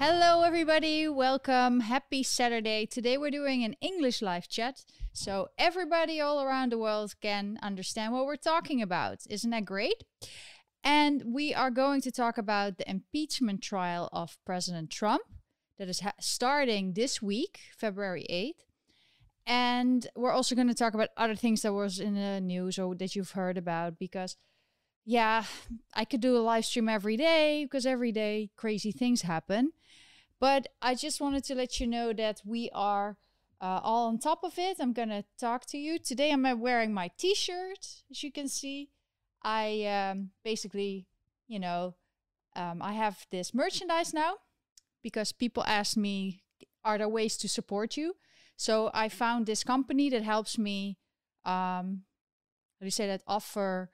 Hello, everybody. Welcome. Happy Saturday. Today we're doing an English live chat so everybody all around the world can understand what we're talking about. Isn't that great? And we are going to talk about the impeachment trial of President Trump that is starting this week, February 8th. And we're also going to talk about other things that was in the news or that you've heard about because yeah, I could do a live stream every day because every day crazy things happen. But I just wanted to let you know that we are uh, all on top of it. I'm going to talk to you. Today I'm uh, wearing my t shirt, as you can see. I um, basically, you know, um, I have this merchandise now because people ask me, are there ways to support you? So I found this company that helps me, um, how do you say that, offer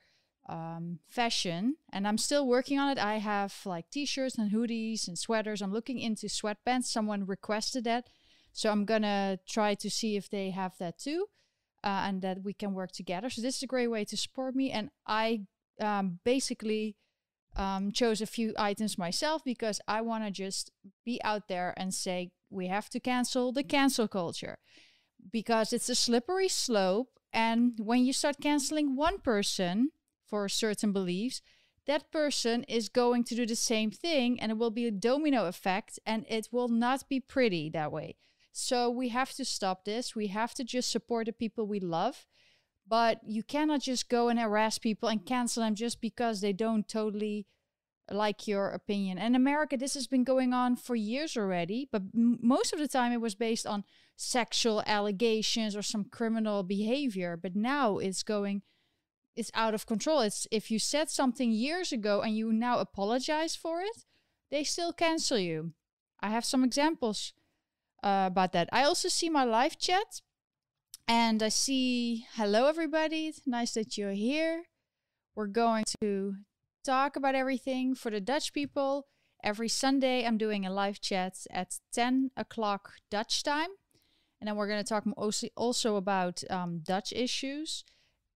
um, fashion. And I'm still working on it. I have like t shirts and hoodies and sweaters. I'm looking into sweatpants. Someone requested that. So I'm to try to see if they have that too. Uh, and that we can work together. So this is a great way to support me. And I um, basically um, chose a few items myself because I want to just be out there and say we have to cancel the cancel culture because it's a slippery slope. And when you start canceling one person for certain beliefs, that person is going to do the same thing and it will be a domino effect and it will not be pretty that way. So we have to stop this. We have to just support the people we love. But you cannot just go and harass people and cancel them just because they don't totally like your opinion. In America, this has been going on for years already, but most of the time it was based on sexual allegations or some criminal behavior. But now it's going, it's out of control. It's if you said something years ago and you now apologize for it, they still cancel you. I have some examples uh, about that. I also see my live chat and I see, hello everybody, it's nice that you're here. We're going to talk about everything for the Dutch people. Every Sunday, I'm doing a live chat at 10 o'clock Dutch time. And then we're going to talk mostly also about um, Dutch issues.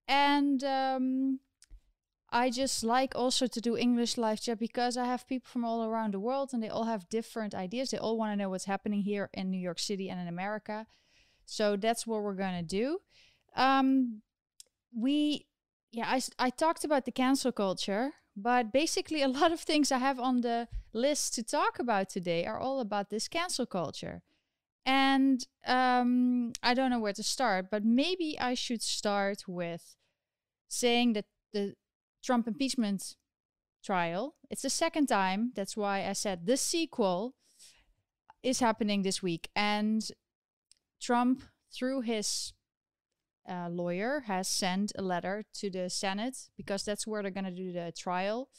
And um, I just like also to do English live chat because I have people from all around the world and they all have different ideas. They all want to know what's happening here in New York City and in America. So that's what we're going to do. Um, we, yeah, I, I talked about the cancel culture, but basically, a lot of things I have on the list to talk about today are all about this cancel culture. And um, I don't know where to start, but maybe I should start with saying that the Trump impeachment trial, it's the second time. That's why I said the sequel is happening this week. And Trump, through his uh, lawyer, has sent a letter to the Senate because that's where they're going to do the trial.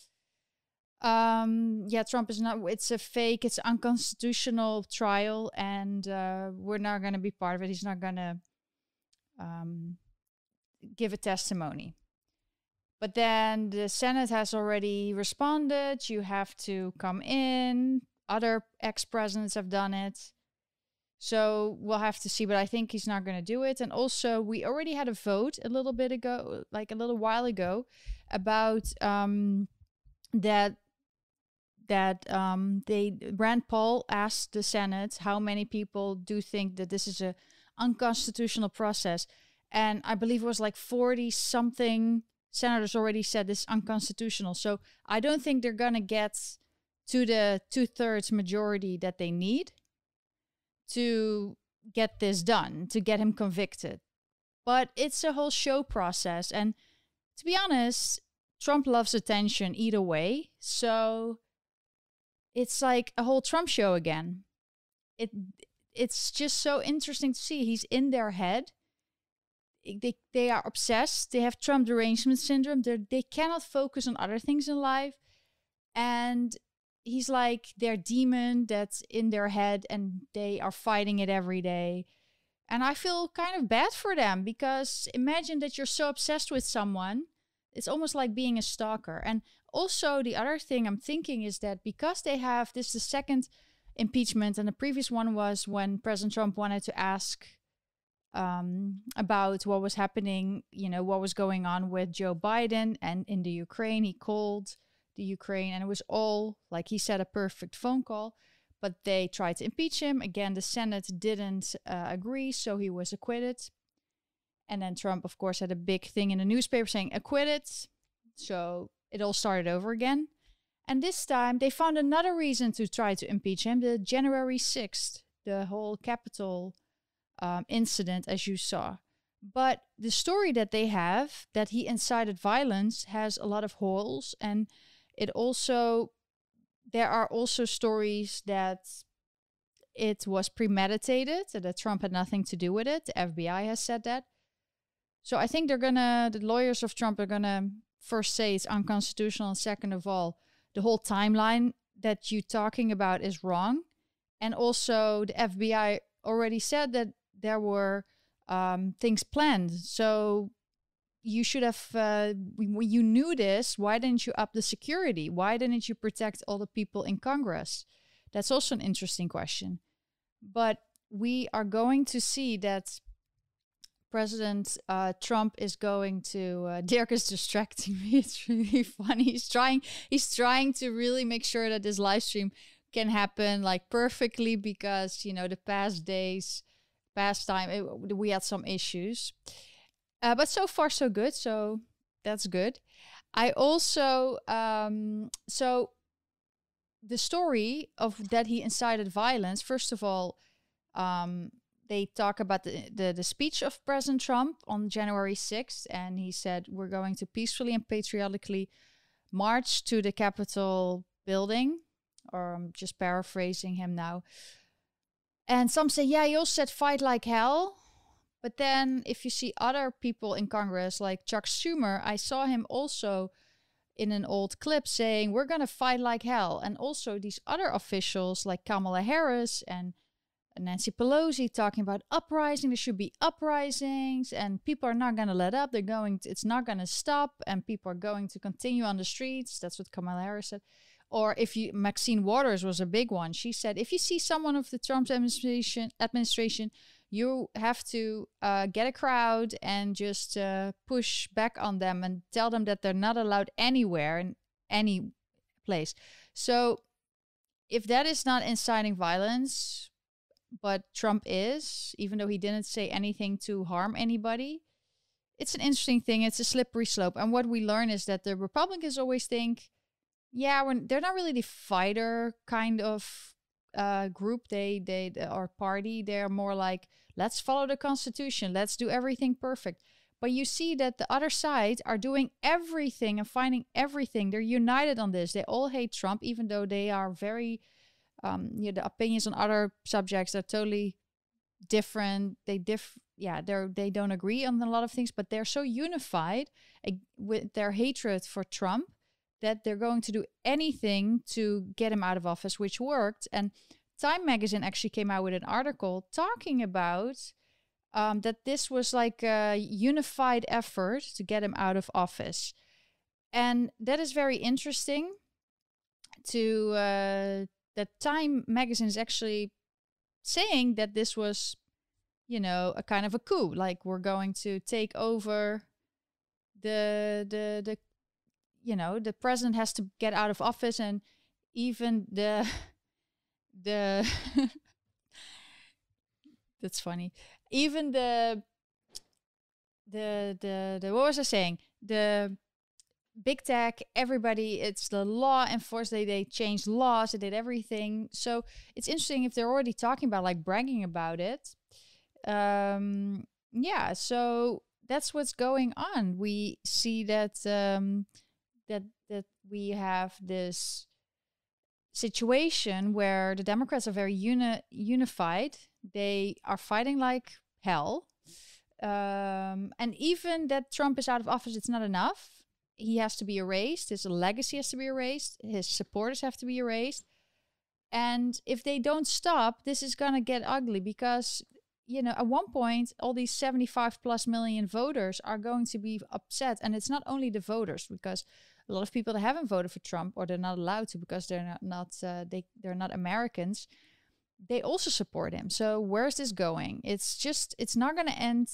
Um, yeah, Trump is not, it's a fake, it's unconstitutional trial, and uh, we're not going to be part of it. He's not going to um, give a testimony. But then the Senate has already responded. You have to come in. Other ex presidents have done it. So we'll have to see, but I think he's not going to do it. And also, we already had a vote a little bit ago, like a little while ago, about um, that that um, they Rand Paul asked the Senate how many people do think that this is a unconstitutional process, and I believe it was like forty something senators already said this unconstitutional. So I don't think they're going to get to the two thirds majority that they need to get this done, to get him convicted. But it's a whole show process. And to be honest, Trump loves attention either way. So it's like a whole Trump show again. It it's just so interesting to see. He's in their head. They they are obsessed. They have Trump derangement syndrome. They they cannot focus on other things in life. And he's like their demon that's in their head and they are fighting it every day. And I feel kind of bad for them because imagine that you're so obsessed with someone. It's almost like being a stalker. And also, the other thing I'm thinking is that because they have this, the second impeachment, and the previous one was when President Trump wanted to ask um, about what was happening, you know, what was going on with Joe Biden and in the Ukraine. He called the Ukraine, and it was all, like he said, a perfect phone call. but they tried to impeach him. Again, the Senate didn't uh, agree, so he was acquitted. And then Trump, of course, had a big thing in the newspaper saying acquitted. So it all started over again. And this time they found another reason to try to impeach him the January 6th, the whole Capitol um, incident, as you saw. But the story that they have that he incited violence has a lot of holes. And it also, there are also stories that it was premeditated, that Trump had nothing to do with it. The FBI has said that. So I think they're gonna, the lawyers of Trump are gonna first say it's unconstitutional, and second of all, the whole timeline that you're talking about is wrong. And also, the FBI already said that there were um, things planned. So you should have, uh, you knew this, why didn't you up the security? Why didn't you protect all the people in Congress? That's also an interesting question. But we are going to see that President uh, Trump is going to. Uh, Dirk is distracting me. It's really funny. He's trying. He's trying to really make sure that this live stream can happen like perfectly because you know the past days, past time it, we had some issues, uh, but so far so good. So that's good. I also um, so the story of that he incited violence. First of all, um, they talk about the, the, the speech of President Trump on January 6th, and he said, We're going to peacefully and patriotically march to the Capitol building. Or I'm just paraphrasing him now. And some say, Yeah, you said fight like hell. But then if you see other people in Congress, like Chuck Schumer, I saw him also in an old clip saying, We're going to fight like hell. And also these other officials like Kamala Harris and Nancy Pelosi talking about uprising. There should be uprisings, and people are not going to let up. They're going. To, it's not going to stop, and people are going to continue on the streets. That's what Kamala Harris said. Or if you, Maxine Waters was a big one. She said, if you see someone of the Trump administration, administration, you have to uh, get a crowd and just uh, push back on them and tell them that they're not allowed anywhere in any place. So, if that is not inciting violence, but Trump is, even though he didn't say anything to harm anybody. It's an interesting thing. It's a slippery slope. And what we learn is that the Republicans always think, yeah, they're not really the fighter kind of uh, group. They they or party. They're more like let's follow the Constitution. Let's do everything perfect. But you see that the other side are doing everything and finding everything. They're united on this. They all hate Trump, even though they are very um, you know, the opinions on other subjects are totally different. They diff, yeah, they're they don't agree on a lot of things, but they're so unified uh, with their hatred for Trump that they're going to do anything to get him out of office, which worked. And Time Magazine actually came out with an article talking about um, that this was like a unified effort to get him out of office, and that is very interesting to uh, that Time magazine is actually saying that this was, you know, a kind of a coup. Like we're going to take over the the the you know the president has to get out of office and even the the that's funny even the the the the what was i saying the big tech, everybody, it's the law enforced. They they changed laws, they did everything. So it's interesting if they're already talking about like bragging about it. Um, yeah, so that's what's going on. We see that um, we have this situation where the Democrats are very uni- unified. They are fighting like hell. Um, and even that Trump is out of office, it's not enough he has to be erased. His legacy has to be erased. His supporters have to be erased. And if they don't stop, this is going to get ugly because, you know, at one point, all these 75 plus million voters are going to be upset. And it's not only the voters, because a lot of people that haven't voted for Trump or they're not allowed to because they're not, not uh, they, they're not Americans, they also support him. So where's this going? It's just, it's not going to end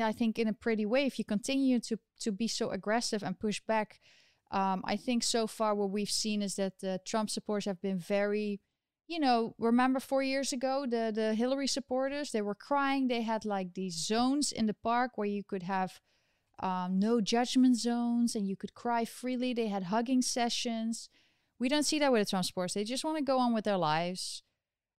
I think in a pretty way if you continue to to be so aggressive and push back. Um, I think so far what we've seen is that the Trump supporters have been very, you know, remember four years ago, the, the Hillary supporters, they were crying. They had like these zones in the park where you could have um, no judgment zones and you could cry freely. They had hugging sessions. We don't see that with the Trump supporters. They just want to go on with their lives.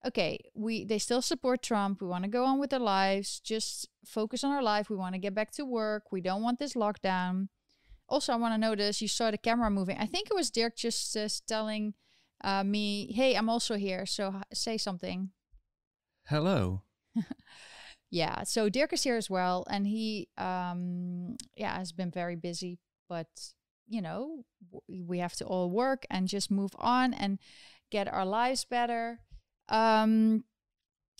Okay, we they still support Trump. We want to go on with their lives. Just focus on our life. We want to get back to work. We don't want this lockdown. Also, I want to notice you saw the camera moving. I think it was Dirk just uh, telling uh, me, "Hey, I'm also here." So say something. Hello. yeah. So Dirk is here as well, and he, um, yeah, has been very busy. But you know, we have to all work and just move on and get our lives better. Um,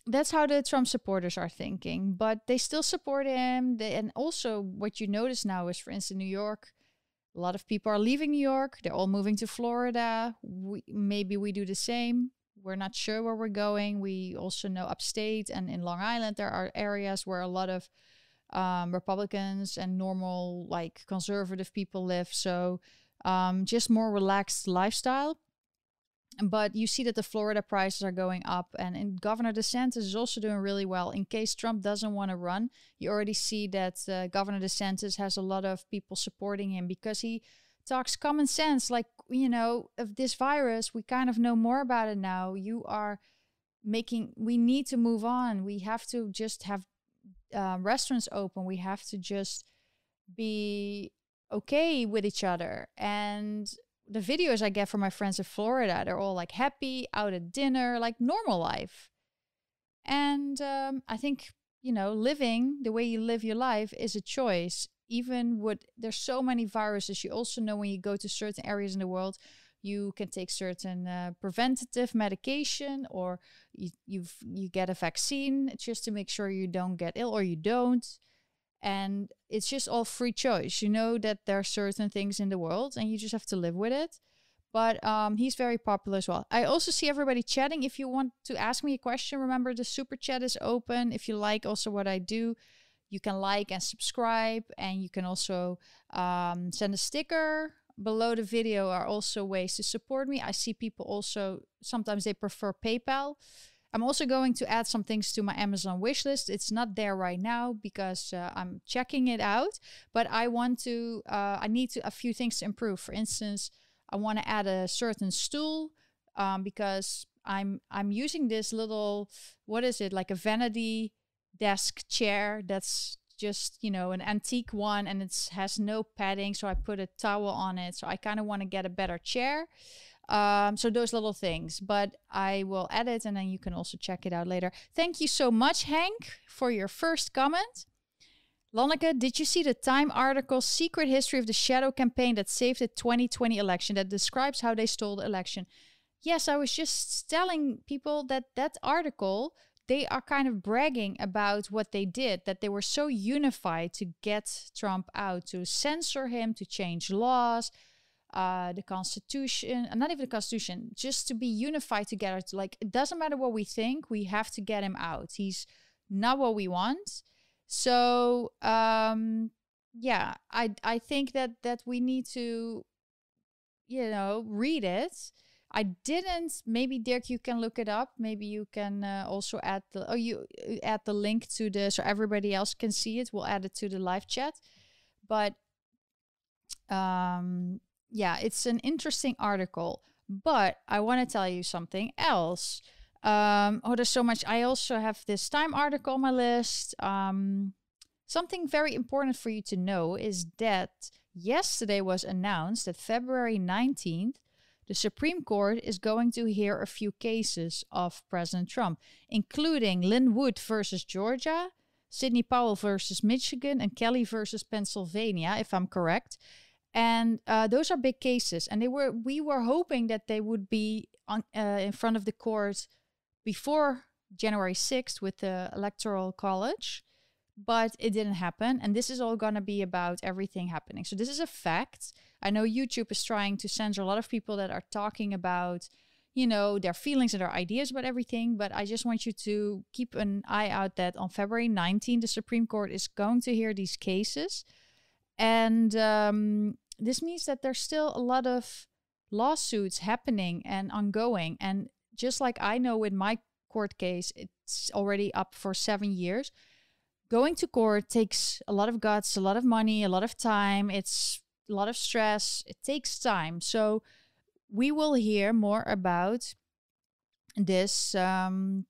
that's how the Trump supporters are thinking, but they still support him. They, and also, what you notice now is, for instance, New York, a lot of people are leaving New York. They're all moving to Florida. We, maybe we do the same. We're not sure where we're going. We also know upstate and in Long Island, there are areas where a lot of um, Republicans and normal, like conservative people live. So um, just more relaxed lifestyle. But you see that the Florida prices are going up, and, and Governor DeSantis is also doing really well. In case Trump doesn't want to run, you already see that uh, Governor DeSantis has a lot of people supporting him because he talks common sense. Like, you know, of this virus, we kind of know more about it now. You are making, we need to move on. We have to just have uh, restaurants open. We have to just be okay with each other. And the videos I get from my friends in Florida, they're all like happy, out at dinner, like normal life. And um, I think, you know, living the way you live your life is a choice. Even with there's so many viruses, you also know when you go to certain areas in the world, you can take certain uh, preventative medication or you, you've you get a vaccine just to make sure you don't get ill or you don't. And it's just all free choice. You know that there are certain things in the world and you just have to live with it. But um, he's very popular as well. I also see everybody chatting. If you want to ask me a question remember the super chat is open. If you like also what i do you can like and subscribe and you can also um, send a sticker below the video are also ways to support me. I see people also sometimes they prefer PayPal. I'm also going to add some things to my Amazon wishlist. It's not there right now because uh, I'm checking it out, but I want to. Uh, I need to a few things to improve. For instance, I want to add a certain stool um, because I'm I'm using this little what is it like a vanity desk chair that's just you know an antique one and it has no padding so i put a towel on it. So i kind of want to get a better chair. Um, so those little things but i will edit and then you can also check it out later. Thank you so much hank for your first comment. Lonneke, did you see the Time article, Secret History of the Shadow Campaign that saved the 2020 election, that describes how they stole the election? Yes, I was just telling people that that article they are kind of bragging about what they did, that they were so unified to get Trump out, to censor him, to change laws, uh, the Constitution, uh, not even the Constitution, just to be unified together. To like, it doesn't matter what we think, we have to get him out. He's not what we want. So, um, yeah, I I think that that we need to, you know, read it I didn't. Maybe Dirk, you can look it up. Maybe you can uh, also add the oh you add the link to the so everybody else can see it. We'll add it to the live chat. But um, yeah, it's an interesting article. But I want to tell you something else. Um, oh, there's so much. I also have this Time article on my list. Um, something very important for you to know is that yesterday was announced that February 19th the Supreme Court is going to hear a few cases of President Trump, including Lin Wood versus Georgia, Sidney Powell versus Michigan, and Kelly versus Pennsylvania, if I'm correct. And uh, those are big cases, and they were. We were hoping that they would be on uh, in front of the court before January 6th with the Electoral College, but it didn't happen. And this is all going to be about everything happening. So this is a fact I know YouTube is trying to censor a lot of people that are talking about, you know, their feelings and their ideas about everything. But I just want you to keep an eye out that on February 19, the Supreme Court is going to hear these cases. And um, this means that there's still a lot of lawsuits happening and ongoing. And just like I know with my court case, it's already up for seven years. Going to court takes a lot of guts, a lot of money, a lot of time. It's a lot of stress. It takes time. So we will hear more about this. Um,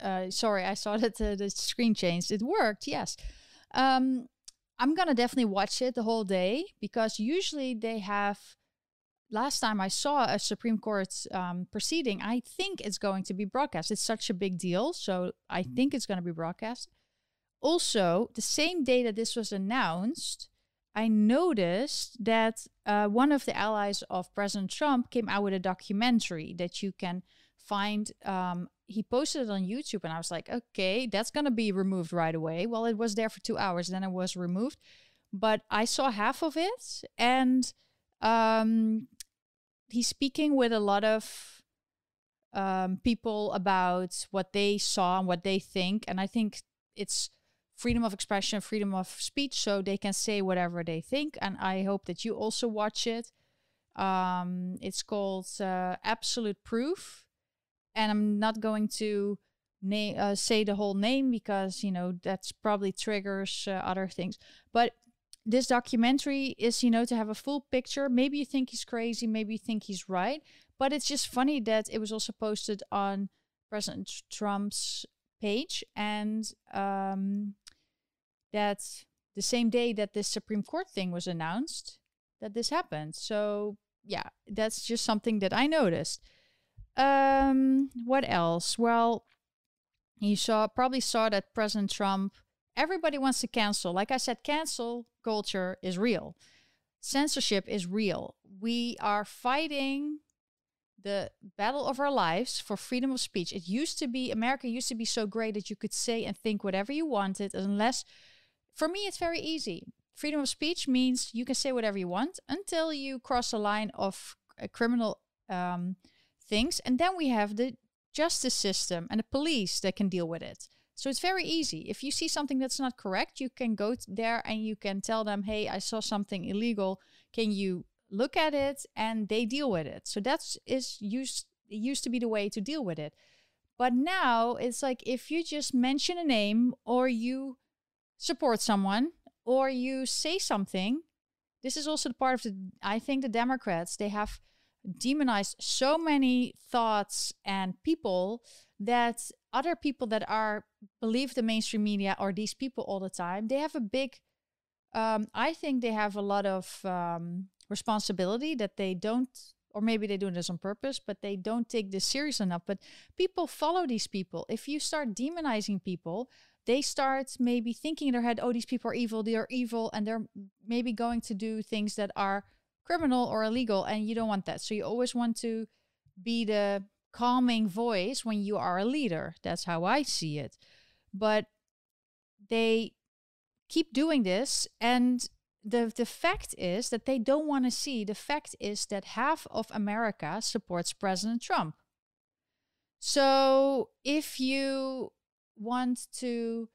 uh, sorry, I saw that uh, the screen changed. It worked, yes. Um, I'm gonna definitely watch it the whole day because usually they have. Last time I saw a Supreme Court um, proceeding, I think it's going to be broadcast. It's such a big deal, so I mm-hmm. think it's going to be broadcast. Also, the same day that this was announced, I noticed that uh, one of the allies of President Trump came out with a documentary that you can find. Um, he posted it on YouTube, and I was like, okay, that's going to be removed right away. Well, it was there for two hours, then it was removed. But I saw half of it, and um, he's speaking with a lot of um, people about what they saw and what they think. And I think it's freedom of expression, freedom of speech, so they can say whatever they think. And I hope that you also watch it. Um, it's called uh, Absolute Proof, and I'm not going to na- uh, say the whole name because you know that's probably triggers uh, other things. But this documentary is, you know, to have a full picture. Maybe you think he's crazy, maybe you think he's right, but it's just funny that it was also posted on President Trump's page and um, that the same day that this Supreme Court thing was announced, that this happened. So yeah, that's just something that I noticed. Um, what else? Well, you saw probably saw that President Trump. Everybody wants to cancel. Like I said, cancel culture is real. Censorship is real. We are fighting the battle of our lives for freedom of speech. It used to be America used to be so great that you could say and think whatever you wanted unless for me, it's very easy. Freedom of speech means you can say whatever you want until you cross a line of uh, criminal um, things. And then we have the justice system and the police that can deal with it. So it's very easy. If you see something that's not correct, you can go there and you can tell them, hey, I saw something illegal. Can you look at it? And they deal with it. So that's is used used to be the way to deal with it. But now it's like if you just mention a name or you support someone or you say something, this is also the part of the, I think the Democrats, they have demonized so many thoughts and people that other people that are believe the mainstream media or these people all the time, they have a big, um, I think they have a lot of um, responsibility that they don't or maybe they do this on purpose, but they don't take this serious enough. But people follow these people. If you start demonizing people, they start maybe thinking in their head, oh, these people are evil, they are evil, and they're maybe going to do things that are criminal or illegal, and you don't want that. So you always want to be the calming voice when you are a leader. That's how I see it. But they keep doing this, and the the fact is that they don't want to see. The fact is that half of America supports President Trump. So if you want to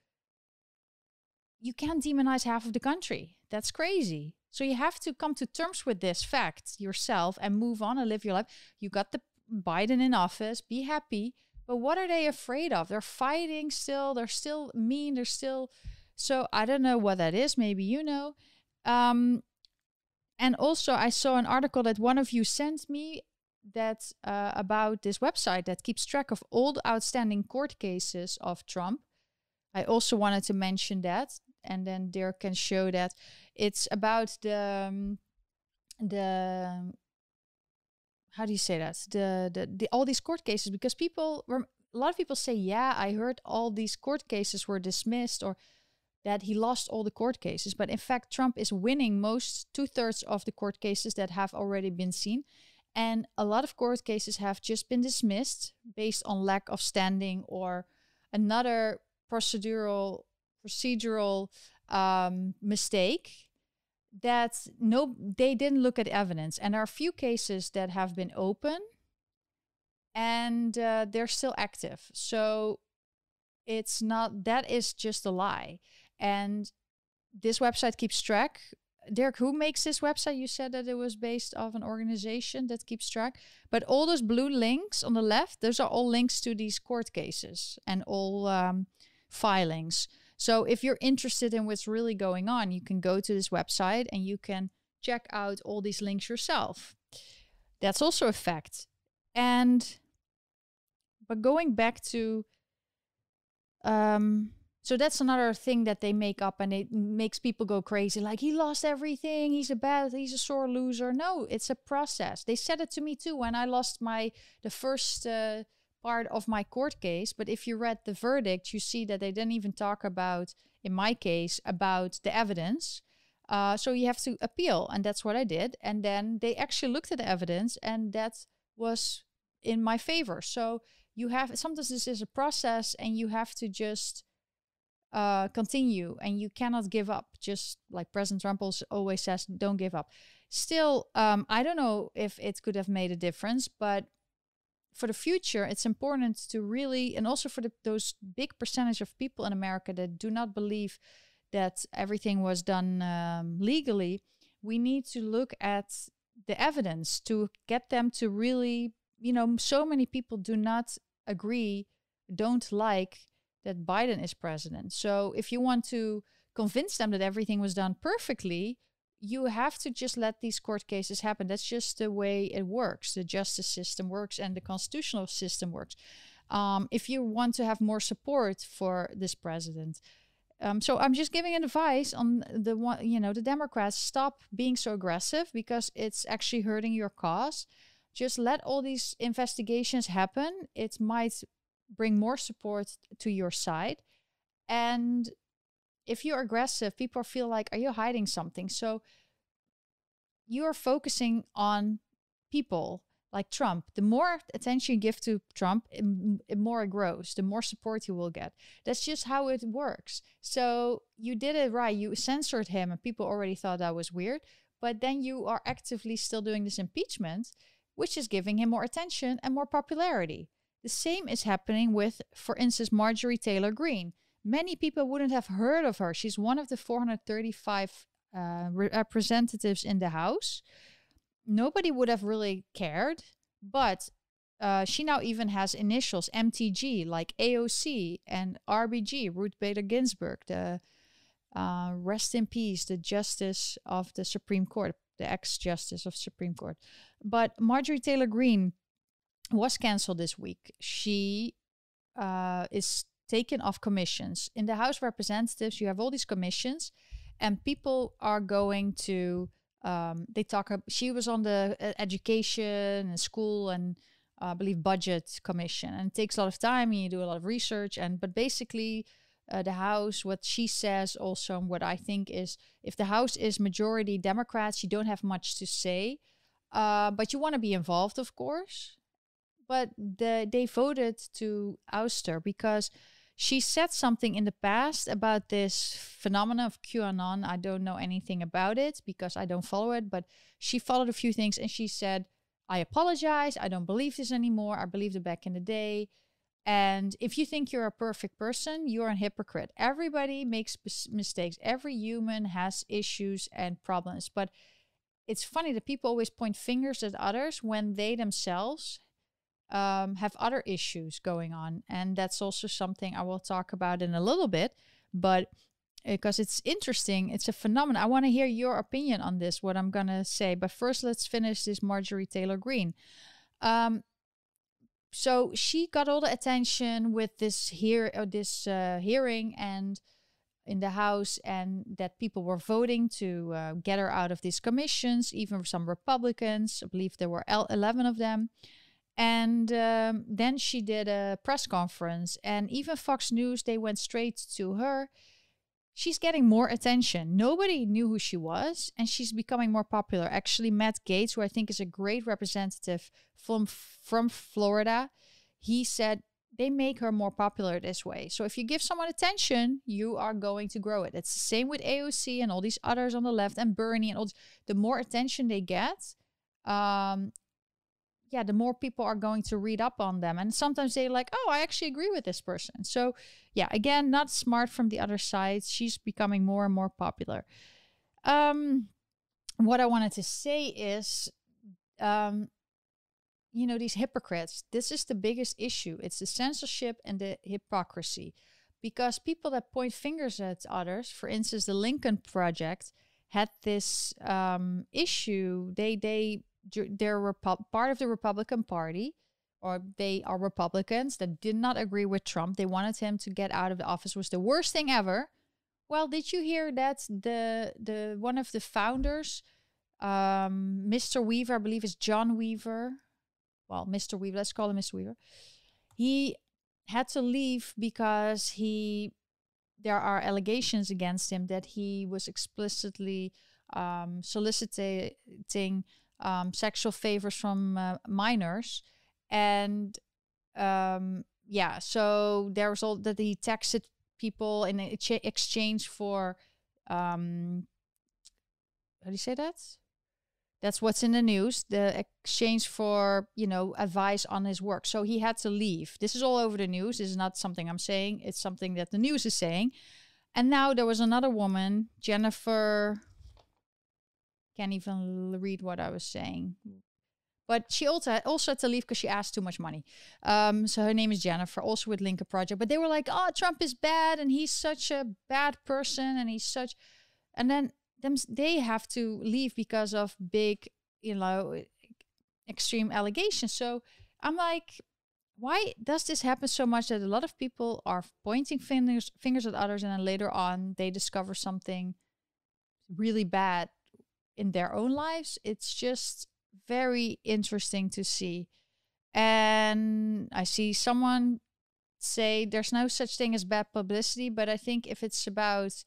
you can't demonize half of the country. That's crazy. So you have to come to terms with this fact yourself and move on and live your life. You got the Biden in office, be happy. But what are they afraid of? They're fighting still, they're still mean, they're still so I don't know what that is. Maybe you know. Um, and also, I saw an article that one of you sent me that uh, about this website that keeps track of all the outstanding court cases of Trump. I also wanted to mention that, and then there can show that. It's about the um, the how do you say that? The, the the all these court cases because people a lot of people say yeah I heard all these court cases were dismissed or that he lost all the court cases. But in fact Trump is winning most two thirds of the court cases that have already been seen and a lot of court cases have just been dismissed based on lack of standing or another procedural procedural um, mistake that no they didn't look at evidence. And there are few cases that have been open and uh, they're still active. So it's not that is just a lie. And this website keeps track Derek, who makes this website? You said that it was based off an organization that keeps track. But all those blue links on the left, those are all links to these court cases and all um, filings. So if you're interested in what's really going on, you can go to this website and you can check out all these links yourself. That's also a fact. And but going back to um so that's another thing that they make up and it makes people go crazy like he lost everything. He's a bad he's a sore loser. No it's a process. They said it to me too when i lost my the first uh, part of my court case. But if you read the verdict you see that they didn't even talk about in my case about the evidence. Uh, so you have to appeal and that's what i did. And then they actually looked at the evidence and that was in my favor. So you have sometimes this is a process and you have to just uh, continue and you cannot give up. Just like President Trump always says, don't give up. Still, um, I don't know if it could have made a difference, but for the future, it's important to really, and also for the, those big percentage of people in America that do not believe that everything was done um, legally, we need to look at the evidence to get them to really, you know, so many people do not agree, don't like that Biden is president. So if you want to convince them that everything was done perfectly, you have to just let these court cases happen. That's just the way it works. The justice system works and the constitutional system works. Um, if you want to have more support for this president, um, so I'm just giving advice on the one, you know, the Democrats stop being so aggressive because it's actually hurting your cause. Just let all these investigations happen. It might bring more support to your side. And if you're aggressive, people feel like, are you hiding something? So you are focusing on people like Trump. The more attention you give to Trump, the more it grows, the more support you will get. That's just how it works. So you did it right. You censored him, and people already thought that was weird. But then you are actively still doing this impeachment, which is giving him more attention and more popularity. The same is happening with, for instance, Marjorie Taylor Greene. Many people wouldn't have heard of her. She's one of the 435 uh, representatives in the House. Nobody would have really cared, but uh, she now even has initials MTG like AOC and RBG, Ruth Bader Ginsburg, the uh, rest in peace, the justice of the Supreme Court, the ex justice of Supreme Court. But Marjorie Taylor Greene was canceled this week. She uh, is taken off commissions. In the House of Representatives, you have all these commissions, and people are going to. Um, they talk. She was on the uh, education and school and uh, I believe budget commission, and it takes a lot of time. And you do a lot of research, and but basically. Uh, the House, what she says also, and what I think is if the House is majority Democrats, you don't have much to say, uh, but you want to be involved, of course but the, they voted to oust her because she said something in the past about this phenomenon of QAnon. I don't know anything about it because I don't follow it, but she followed a few things and she said, I apologize. I don't believe this anymore. I believed it back in the day. And if you think you're a perfect person, you're a hypocrite. Everybody makes mistakes. Every human has issues and problems. But it's funny that people always point fingers at others when they themselves um, have other issues going on. And that's also something I will talk about in a little bit. But because it's interesting, it's a phenomenon. I want to hear your opinion on this, what I'm going to say. But first, let's finish this Marjorie Taylor Greene. Um, so she got all the attention with this here, uh, this uh, hearing, and in the House, and that people were voting to uh, get her out of these commissions. Even some Republicans, I believe there were 11 of them. And um, then she did a press conference, and even Fox News, they went straight to her. She's getting more attention. Nobody knew who she was, and she's becoming more popular. Actually, Matt Gaetz, who I think is a great representative from from Florida, he said they make her more popular this way. So if you give someone attention, you are going to grow it. It's the same with AOC and all these others on the left and Bernie and all. This. The more attention they get, um, yeah, the more people are going to read up on them. And sometimes they like, oh, I actually agree with this person. So, yeah, again, not smart from the other side. She's becoming more and more popular. Um, what I wanted to say is, um, you know, these hypocrites. This is the biggest issue. It's the censorship and the hypocrisy, because people that point fingers at others, for instance, the Lincoln Project had this um, issue. They they they're Repu- part of the Republican Party, or they are Republicans that did not agree with Trump. They wanted him to get out of the office. Was the worst thing ever. Well, did you hear that the the one of the founders, um, Mr. Weaver, I believe is John Weaver. Well, Mr. Weaver, let's call him Mr. Weaver. He had to leave because he there are allegations against him that he was explicitly um, soliciting um, sexual favors from uh, minors, and um, yeah, so there was all that he texted people in exchange for um, how do you say that? That's what's in the news. The exchange for, you know, advice on his work. So he had to leave. This is all over the news. This is not something I'm saying. It's something that the news is saying. And now there was another woman, Jennifer. Can't even read what I was saying. But she also also had to leave because she asked too much money. Um, so her name is Jennifer, also with Lincoln Project. But they were like, "Oh, Trump is bad, and he's such a bad person, and he's such," and then them they have to leave because of big, you know, extreme allegations. So I'm like, why does this happen so much that a lot of people are pointing fingers fingers at others and then later on they discover something really bad in their own lives? It's just very interesting to see. And I see someone say there's no such thing as bad publicity, but I think if it's about,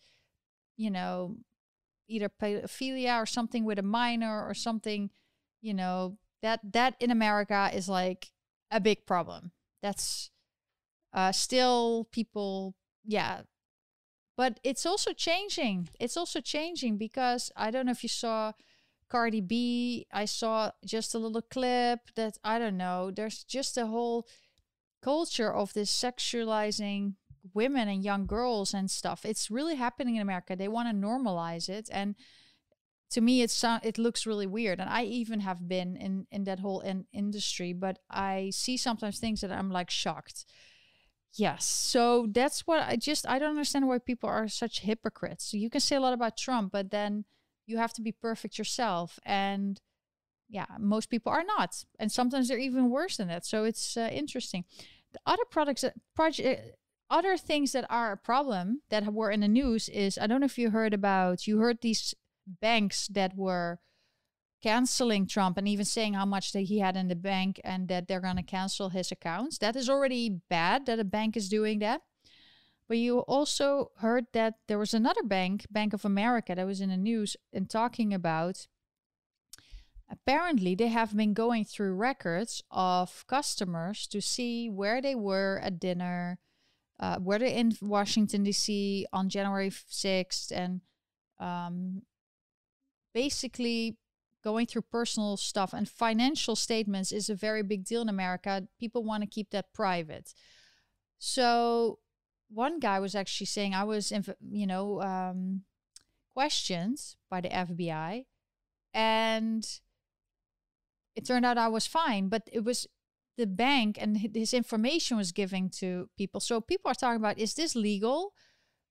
you know, either pedophilia or something with a minor or something, you know, that that in America is like a big problem. That's uh, still people, yeah. But it's also changing. It's also changing because I don't know if you saw Cardi B. I saw just a little clip that I don't know. There's just a whole culture of this sexualizing women and young girls and stuff. It's really happening in America. They want to normalize it and to me it's it looks really weird and I even have been in in that whole in industry but I see sometimes things that I'm like shocked. Yes. So that's what I just I don't understand why people are such hypocrites. So you can say a lot about Trump but then you have to be perfect yourself and yeah, most people are not. And sometimes they're even worse than that. So it's uh, interesting. The other products project other things that are a problem that were in the news is I don't know if you heard about you heard these banks that were canceling Trump and even saying how much that he had in the bank and that they're going to cancel his accounts. That is already bad that a bank is doing that. But you also heard that there was another bank, Bank of America, that was in the news and talking about apparently they have been going through records of customers to see where they were at dinner, uh, were they in Washington D.C. on January sixth, and um, basically going through personal stuff and financial statements is a very big deal in America. People want to keep that private. So one guy was actually saying I was, you know, um, questioned by the FBI, and it turned out I was fine, but it was the bank and his information was giving to people. So people are talking about is this legal?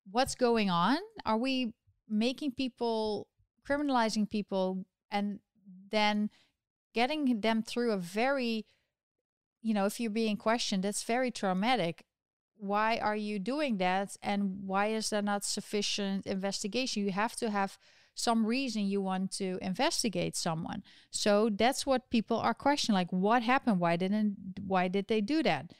What's going on? Are we making people criminalizing people and then getting them through a very you know, if you're being questioned, that's very traumatic. Why are you doing that? And why is there not sufficient investigation? You have to have some reason you want to investigate someone. So that's what people are questioning like what happened? Why didn't why did they do that?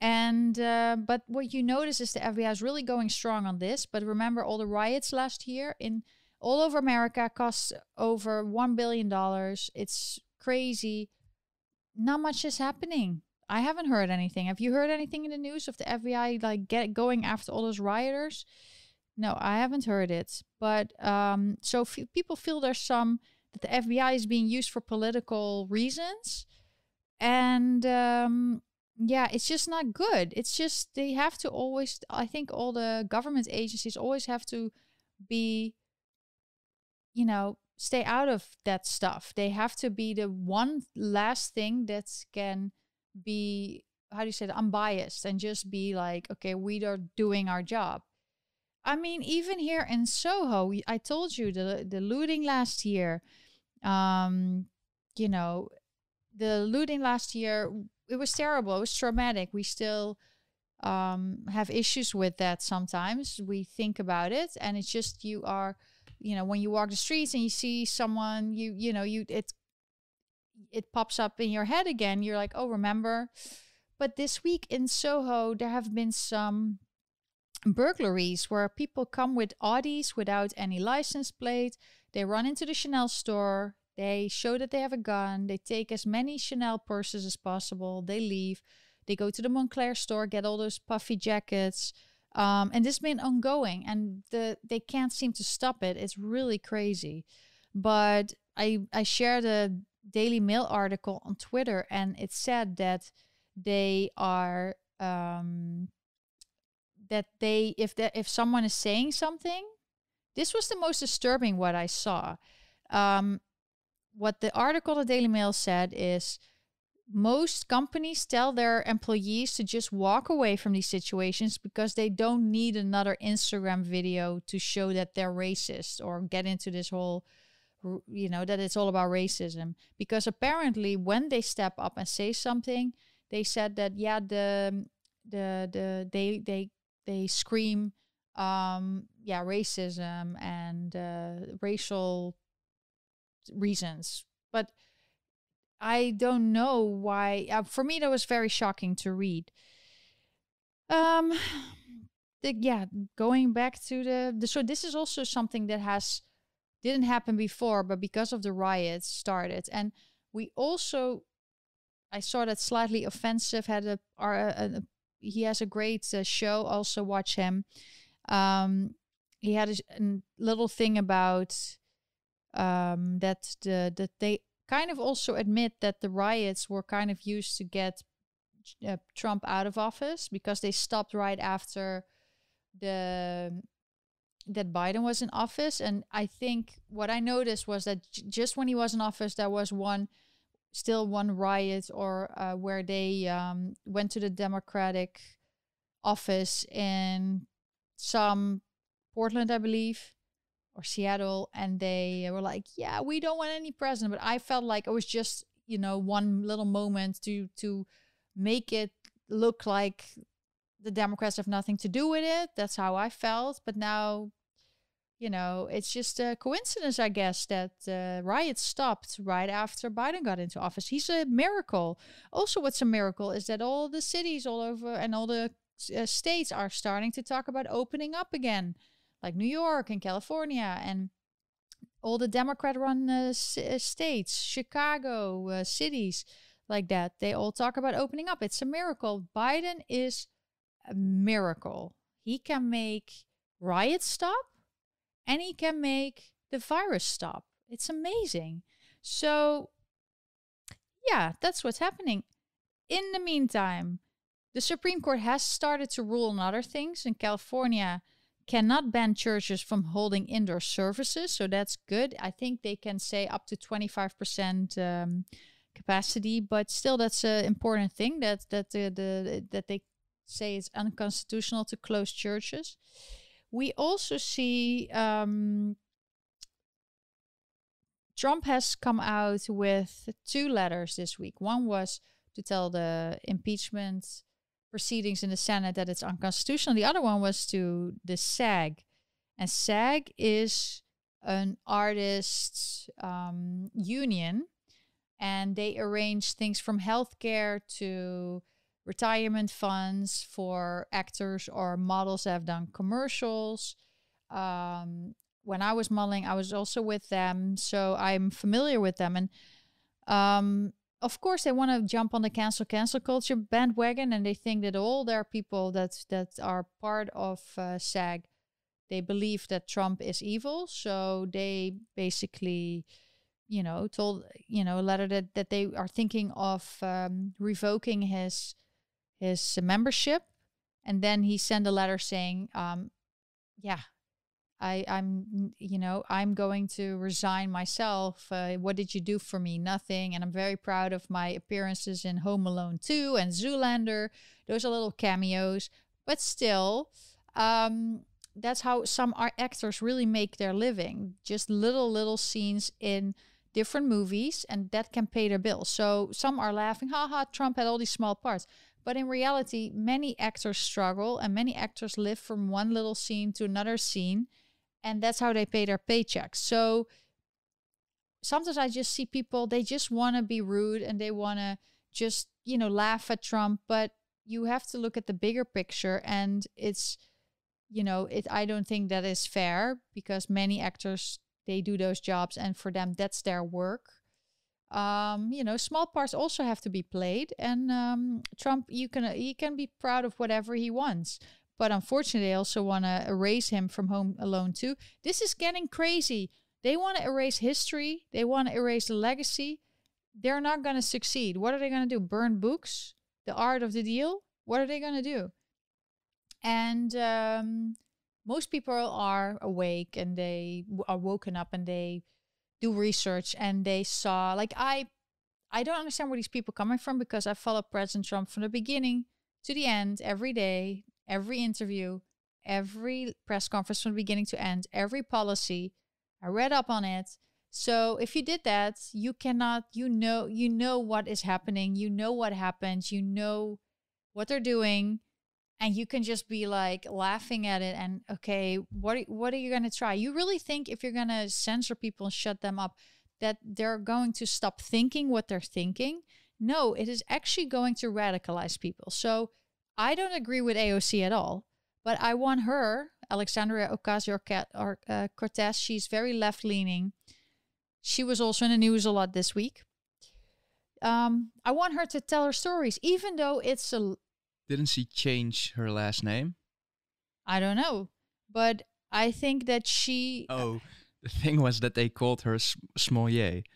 And uh, but what you notice is the FBI is really going strong on this. But remember all the riots last year in all over America costs over one billion dollars. It's crazy. Not much is happening. I haven't heard anything. Have you heard anything in the news of the FBI like get going after all those rioters? No, I haven't heard it. But um, so f- people feel there's some that the FBI is being used for political reasons, and um, yeah, it's just not good. It's just they have to always. I think all the government agencies always have to be, you know, stay out of that stuff. They have to be the one last thing that can be how do you say that unbiased and just be like, okay, we are doing our job. I mean, even here in Soho, I told you the the looting last year. Um, you know, the looting last year it was terrible. It was traumatic. We still um, have issues with that sometimes. We think about it, and it's just you are, you know, when you walk the streets and you see someone, you you know, you it it pops up in your head again. You're like, oh, remember. But this week in Soho, there have been some burglaries where people come with Audis without any license plate. They run into the Chanel store. They show that they have a gun. They take as many Chanel purses as possible. They leave. They go to the Moncler store, get all those puffy jackets. Um, and this been ongoing, and the they can't seem to stop it. It's really crazy. But I I shared a Daily Mail article on Twitter, and it said that they are um, that they if that if someone is saying something, this was the most disturbing what I saw. Um, what the article the Daily Mail said is most companies tell their employees to just walk away from these situations because they don't need another Instagram video to show that they're racist or get into this whole you know that it's all about racism. Because apparently when they step up and say something they said that yeah the the the they they they scream um yeah racism and uh, racial reasons. But I don't know why. Uh, for me, that was very shocking to read. Um, the, yeah, going back to the, the so this is also something that has didn't happen before, but because of the riots started, and we also I saw that slightly offensive had a, a, a he has a great uh, show. Also watch him. Um, he had a, a little thing about um, that the that they kind of also admit that the riots were kind of used to get uh, Trump out of office because they stopped right after the that Biden was in office. And I think what I noticed was that just when he was in office there was one still one riot or uh, where they um, went to the Democratic office in some Portland I believe or Seattle, and they were like, "Yeah, we don't want any president." But I felt like it was just you know one little moment to to make it look like the Democrats have nothing to do with it. That's how I felt. But now, you know, it's just a coincidence, I guess, that uh, riots stopped right after Biden got into office. He's a miracle. Also, what's a miracle is that all the cities all over and all the uh, states are starting to talk about opening up again like New York and California and all the Democrat run uh, uh, states, Chicago, uh, cities like that. They all talk about opening up. It's a miracle. Biden is a miracle. He can make riots stop and he can make the virus stop. It's amazing. So, yeah, that's what's happening. In the meantime, the Supreme Court has started to rule on other things. In California, cannot ban churches from holding indoor services, so that's good. I think they can say up to 25% um, capacity, but still that's an important thing that that the, the that they say it's unconstitutional to close churches. We also see um, Trump has come out with two letters this week. One was to tell the impeachment proceedings in the Senate that it's unconstitutional. The other one was to the SAG. And SAG is an artists um, union, and they arrange things from healthcare to retirement funds for actors or models that have done commercials. Um, when I was modeling, I was also with them, so I'm familiar with them. And um, of course they want to jump on the cancel cancel culture bandwagon and they think that all their people that that are part of uh, SAG they believe that Trump is evil. So they basically you know told you know a letter that that they are thinking of um, revoking his his membership. And then he sent a letter saying um, yeah I, I'm, you know, I'm going to resign myself. Uh, what did you do for me? Nothing. And I'm very proud of my appearances in Home Alone 2 and Zoolander. Those are little cameos, but still, um, that's how some art actors really make their living. Just little, little scenes in different movies, and that can pay their bills. So some are laughing, haha, Trump had all these small parts. But in reality, many actors struggle, and many actors live from one little scene to another scene and that's how they pay their paychecks. So sometimes I just see people they just want to be rude and they want to just, you know, laugh at Trump, but you have to look at the bigger picture and it's you know, it I don't think that is fair because many actors they do those jobs and for them that's their work. Um, you know, small parts also have to be played and um, Trump you can he can be proud of whatever he wants. But unfortunately, they also want to erase him from Home Alone 2. This is getting crazy. They want to erase history. They want to erase the legacy. They're not going to succeed. What are they going to do? Burn books? The art of the deal? What are they going to do? And um, most people are awake and they are woken up and they do research and they saw like I I don't understand where these people coming from because I follow President Trump from the beginning to the end every day every interview, every press conference from beginning to end, every policy. I read up on it. So if you did that, you cannot you know you know what is happening, you know what happens, you know what they're doing and you can just be like laughing at it and okay, what are, what are you to try? You really think if you're to censor people and shut them up that they're going to stop thinking what they're thinking? No, it is actually going to radicalize people. So I don't agree with AOC at all, but I want her, Alexandria Ocasio uh, Cortez. She's very left leaning. She was also in the news a lot this week. Um, I want her to tell her stories, even though it's a. Didn't she change her last name? I don't know, but I think that she. Oh, the thing was that they called her Smollett.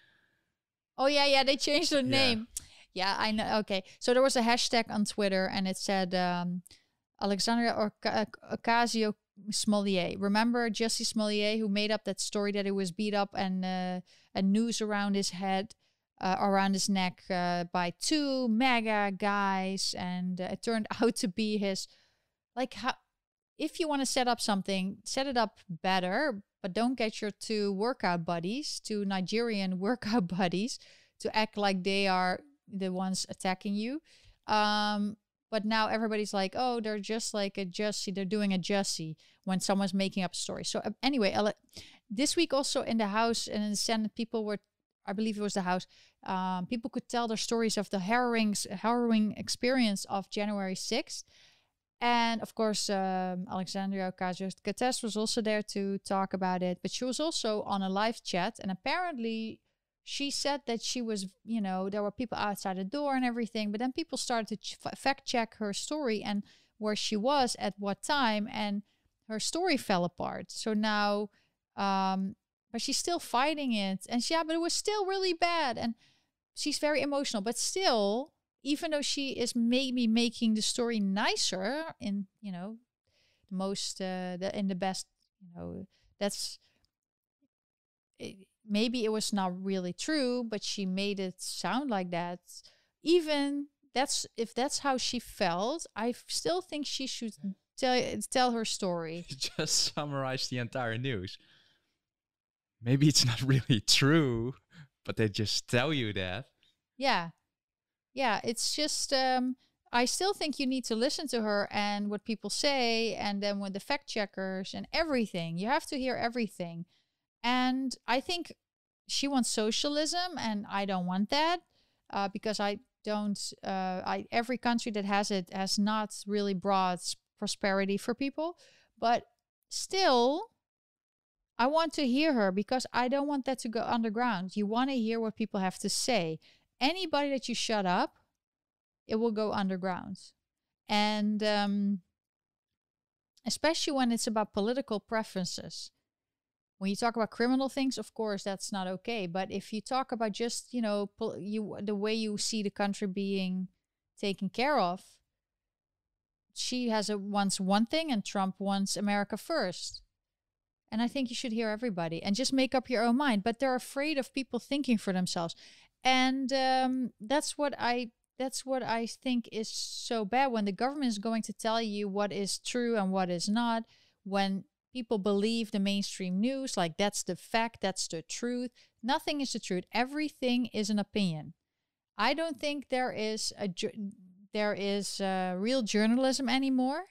Oh yeah, yeah, they changed her yeah. name. Yeah, I know. Okay. So there was a hashtag on Twitter and it said um, Alexandria Ocasio Smollett. Remember Jussie Smollett who made up that story that he was beat up and uh, a noose around his head, uh, around his neck uh, by two MAGA guys. And uh, it turned out to be his, like, how, if you want to set up something, set it up better, but don't get your two workout buddies, two Nigerian workout buddies, to act like they are the ones attacking you. Um, but now everybody's like, oh, they're just like a Jussie. They're doing a Jussie when someone's making up a story. So uh, anyway, this week also in the House and in the Senate, people were, I believe it was the House, um, people could tell their stories of the harrowing, harrowing experience of January 6th. And of course, um, Alexandria Ocasio-Cortez was also there to talk about it, but she was also on a live chat. And apparently, she said that she was, you know, there were people outside the door and everything, but then people started to fact check her story and where she was at what time, and her story fell apart. So now, um, but she's still fighting it, and she, yeah, but it was still really bad, and she's very emotional, but still, even though she is maybe making the story nicer in, you know, the most, uh, the in the best, you know, that's. It, maybe it was not really true, but she made it sound like that. Even that's if that's how she felt, I still think she should tell tell her story. Just summarize the entire news. Maybe it's not really true, but they just tell you that. Yeah. Yeah, it's just um I still think you need to listen to her and what people say and then with the fact checkers and everything. You have to hear everything. And I think she wants socialism, and I don't want that uh, because I don't. Uh, I every country that has it has not really brought prosperity for people, but still. I want to hear her because I don't want that to go underground. You want to hear what people have to say. Anybody that you shut up, it will go underground. And um, especially when it's about political preferences when you talk about criminal things of course that's not okay but if you talk about just you know you the way you see the country being taken care of she has a wants one thing and trump wants america first And I think you should hear everybody and just make up your own mind. But they're afraid of people thinking for themselves. And um, that's what I that's what I think is so bad when the government is going to tell you what is true and what is not. When people believe the mainstream news, like that's the fact, that's the truth. Nothing is the truth. Everything is an opinion. I don't think there is a there is a real journalism anymore.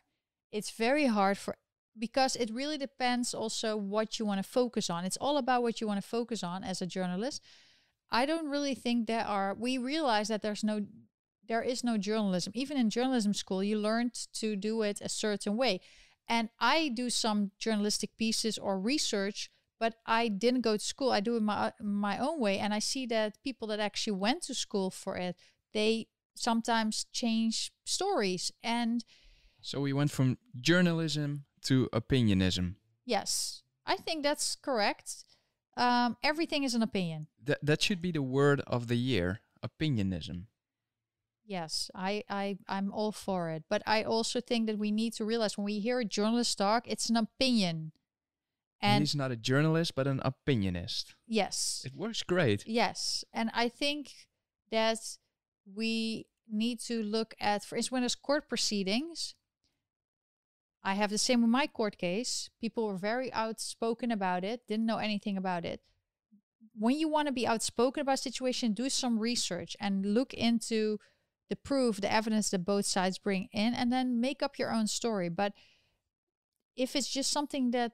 It's very hard for because it really depends also what you want to focus on. It's all about what you want to focus on as a journalist. I don't really think there are we realize that there's no there is no journalism. Even in journalism school, you learned to do it a certain way. And I do some journalistic pieces or research, but I didn't go to school. I do it my my own way, and I see that people that actually went to school for it, they sometimes change stories. And so we went from journalism to opinionism. Yes, I think that's correct. Um, everything is an opinion. That that should be the word of the year: opinionism. Yes, I, I, I'm all for it. But I also think that we need to realize when we hear a journalist talk, it's an opinion. And he's not a journalist, but an opinionist. Yes. It works great. Yes. And I think that we need to look at, for instance, when there's court proceedings, I have the same with my court case. People were very outspoken about it, didn't know anything about it. When you want to be outspoken about a situation, do some research and look into the proof, the evidence that both sides bring in, and then make up your own story. But if it's just something that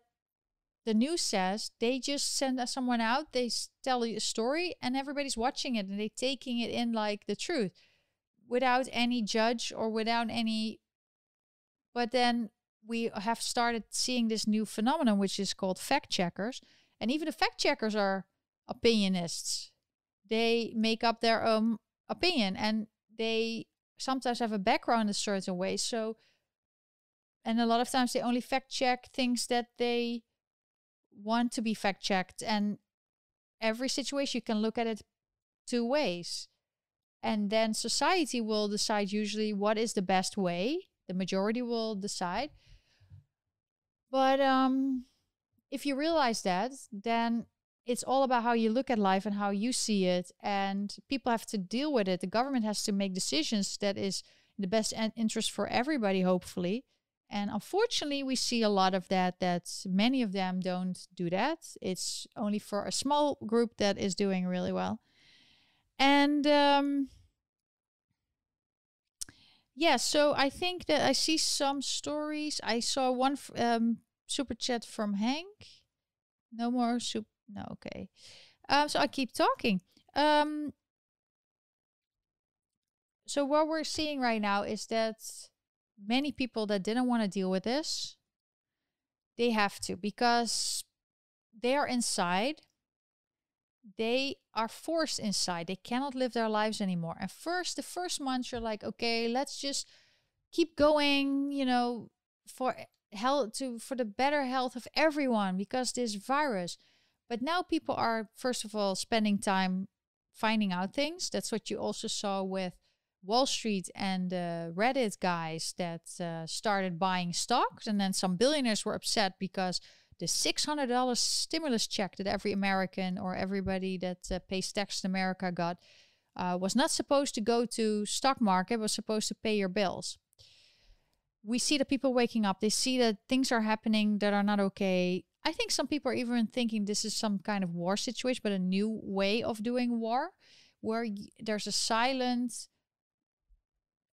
the news says, they just send someone out, they tell you a story, and everybody's watching it and they're taking it in like the truth without any judge or without any. But then we have started seeing this new phenomenon, which is called fact checkers. And even the fact checkers are opinionists. They make up their own opinion. And they sometimes have a background a certain way. So, and a lot of times they only fact check things that they want to be fact checked. And every situation you can look at it two ways. And then society will decide usually what is the best way. The majority will decide. But um, if you realize that, then it's all about how you look at life and how you see it and people have to deal with it. The government has to make decisions that is the best interest for everybody hopefully. And unfortunately we see a lot of that that many of them don't do that. It's only for a small group that is doing really well. And um yeah so i think that i see some stories. I saw one um, super chat from hank. No more super no, okay. Um, so I keep talking. Um, so what we're seeing right now is that many people that didn't want to deal with this, they have to because they are inside. They are forced inside. They cannot live their lives anymore. And first, the first months, you're like, okay, let's just keep going. You know, for health to for the better health of everyone because this virus but now people are, first of all, spending time finding out things. That's what you also saw with Wall Street and uh, Reddit guys that uh, started buying stocks. And then some billionaires were upset because the $600 stimulus check that every American or everybody that uh, pays tax in America got uh, was not supposed to go to stock market, was supposed to pay your bills. We see the people waking up, they see that things are happening that are not okay. I think some people are even thinking this is some kind of war situation, but a new way of doing war, where there's a silent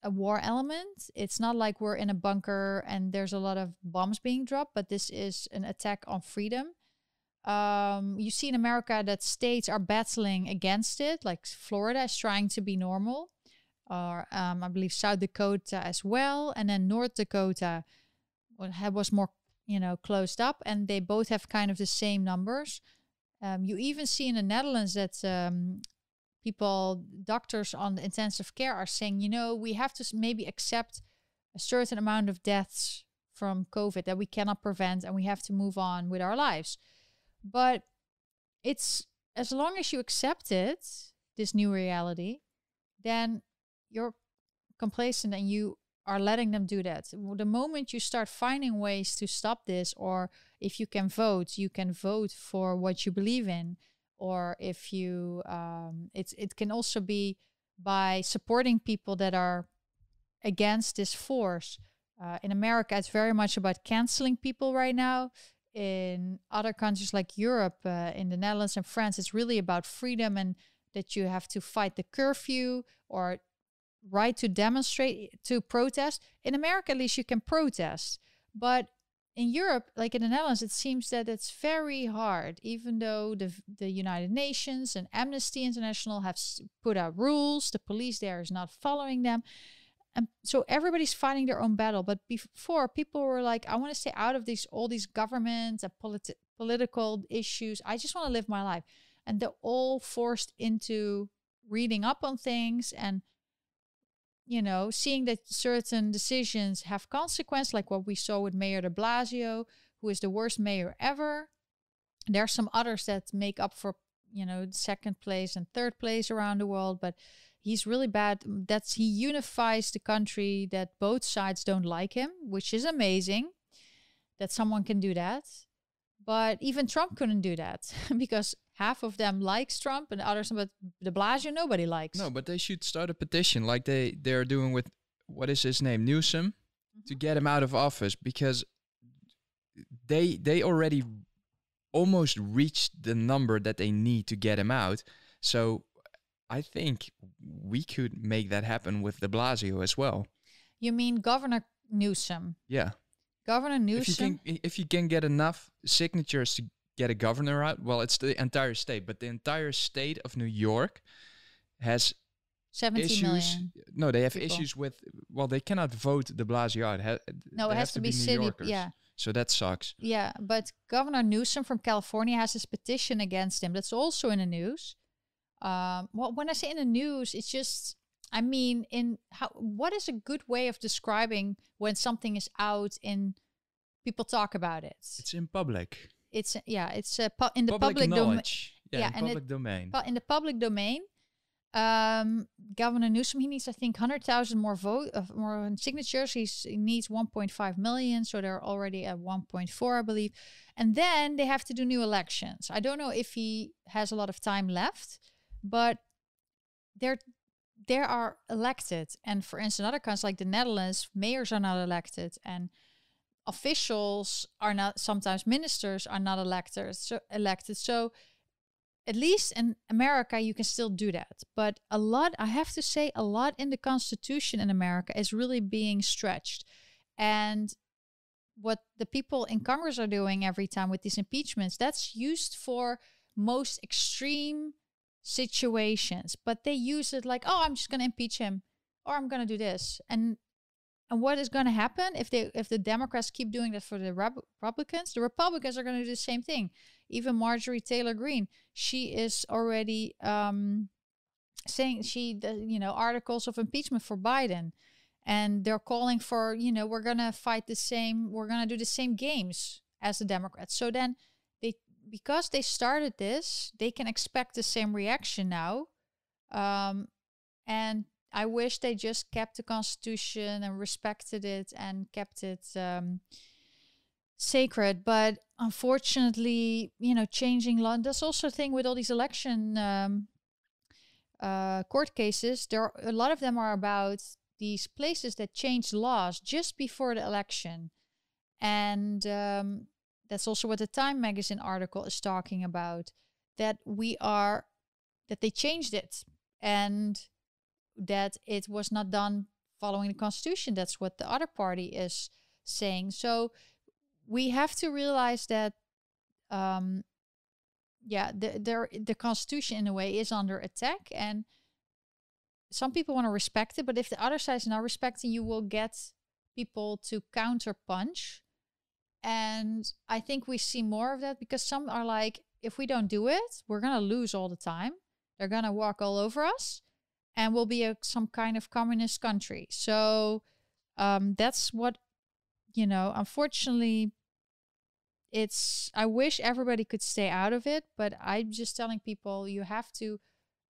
a war element. It's not like we're in a bunker and there's a lot of bombs being dropped, but this is an attack on freedom. Um, you see in America that states are battling against it, like Florida is trying to be normal, or um, I believe South Dakota as well, and then North Dakota was more you know, closed up, and they both have kind of the same numbers. Um, you even see in the Netherlands that um, people, doctors on intensive care, are saying, you know, we have to maybe accept a certain amount of deaths from COVID that we cannot prevent, and we have to move on with our lives. But it's as long as you accept it, this new reality, then you're complacent and you are letting them do that. The moment you start finding ways to stop this, or if you can vote, you can vote for what you believe in, or if you, um, it's it can also be by supporting people that are against this force. Uh, in America, it's very much about canceling people right now. In other countries like Europe, uh, in the Netherlands and France, it's really about freedom and that you have to fight the curfew or right to demonstrate, to protest. In America, at least you can protest. But in Europe, like in the Netherlands, it seems that it's very hard, even though the, the United Nations and Amnesty International have put out rules, the police there is not following them. And so everybody's fighting their own battle. But before, people were like, I want to stay out of these all these governments and politi- political issues. I just want to live my life. And they're all forced into reading up on things and you know, seeing that certain decisions have consequence, like what we saw with Mayor de Blasio, who is the worst mayor ever. There are some others that make up for, you know, second place and third place around the world, but he's really bad. Mm, that's he unifies the country that both sides don't like him, which is amazing that someone can do that. But even Trump couldn't do that because half of them likes Trump and others, but De Blasio nobody likes. No, but they should start a petition like they they're doing with what is his name Newsom mm-hmm. to get him out of office because they they already almost reached the number that they need to get him out. So I think we could make that happen with De Blasio as well. You mean Governor Newsom? Yeah. Governor Newsom. If you can, if you can get enough signatures to get a governor out. Well, it's the entire state, but the entire state of New York has 70 issues. million No, they have people. issues with. Well, they cannot vote De Blasio out. Ha, no, it has to, be, New city. Yorkers. Yeah. So that sucks. Yeah, but Governor Newsom from California has this petition against him. That's also in the news. Um, well, when I say in the news, it's just, I mean, in how what is a good way of describing when something is out in people talk about it? It's in public it's yeah, it's uh, pu- in the public, public domain. Yeah, yeah, in and public it, domain. But in the public domain, um, Governor Newsom he needs I think hundred thousand more vote uh, more signatures. He's, he needs one point five million, so they're already at one point four, I believe. And then they have to do new elections. I don't know if he has a lot of time left, but there there are elected. And for instance, other countries like the Netherlands, mayors are not elected, and officials are not sometimes ministers are not elected so elected so at least in america you can still do that but a lot i have to say a lot in the constitution in america is really being stretched and what the people in congress are doing every time with these impeachments that's used for most extreme situations but they use it like oh i'm just going to impeach him or i'm going to do this and and what is going to happen if they if the Democrats keep doing that for the Republicans? The Republicans are going to do the same thing. Even Marjorie Taylor Greene, she is already um, saying she you know articles of impeachment for Biden, and they're calling for you know we're going to fight the same we're going to do the same games as the Democrats. So then because they started this, they can expect the same reaction now. Um, and I wish they just kept the constitution and respected it and kept it um, sacred. But unfortunately, you know, changing law. That's also a thing with all these election um, uh, court cases. There, are, a lot of them are about these places that change laws just before the election, and um, that's also what the Time magazine article is talking about. That we are, that they changed it and that it was not done following the constitution. That's what the other party is saying. So we have to realize that, um, yeah, the, the the constitution in a way is under attack, and some people want to respect it. But if the other side is not respecting, you will get people to counter punch. And I think we see more of that because some are like, if we don't do it, we're gonna lose all the time. They're gonna walk all over us and we'll be a, some kind of communist country. So um, that's what, you know, unfortunately, it's, I wish everybody could stay out of it, but I'm just telling people you have to,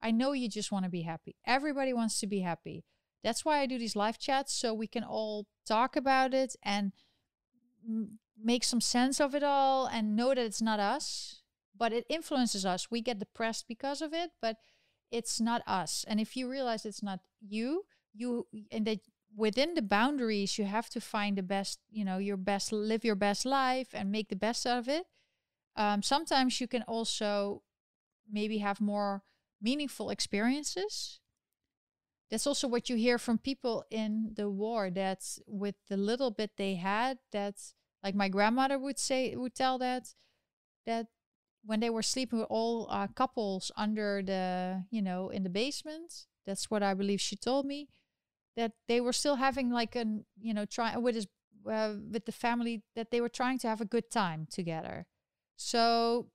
I know you just want to be happy. Everybody wants to be happy. That's why I do these live chats so we can all talk about it and m- make some sense of it all and know that it's not us, but it influences us. We get depressed because of it, but it's not us. And if you realize it's not you, you and that within the boundaries you have to find the best, you know, your best live your best life and make the best out of it. Um, sometimes you can also maybe have more meaningful experiences that's also what you hear from people in the war that's with the little bit they had that's like my grandmother would say would tell that that when they were sleeping with all uh, couples under the you know in the basement that's what i believe she told me that they were still having like an you know try with his uh, with the family that they were trying to have a good time together. So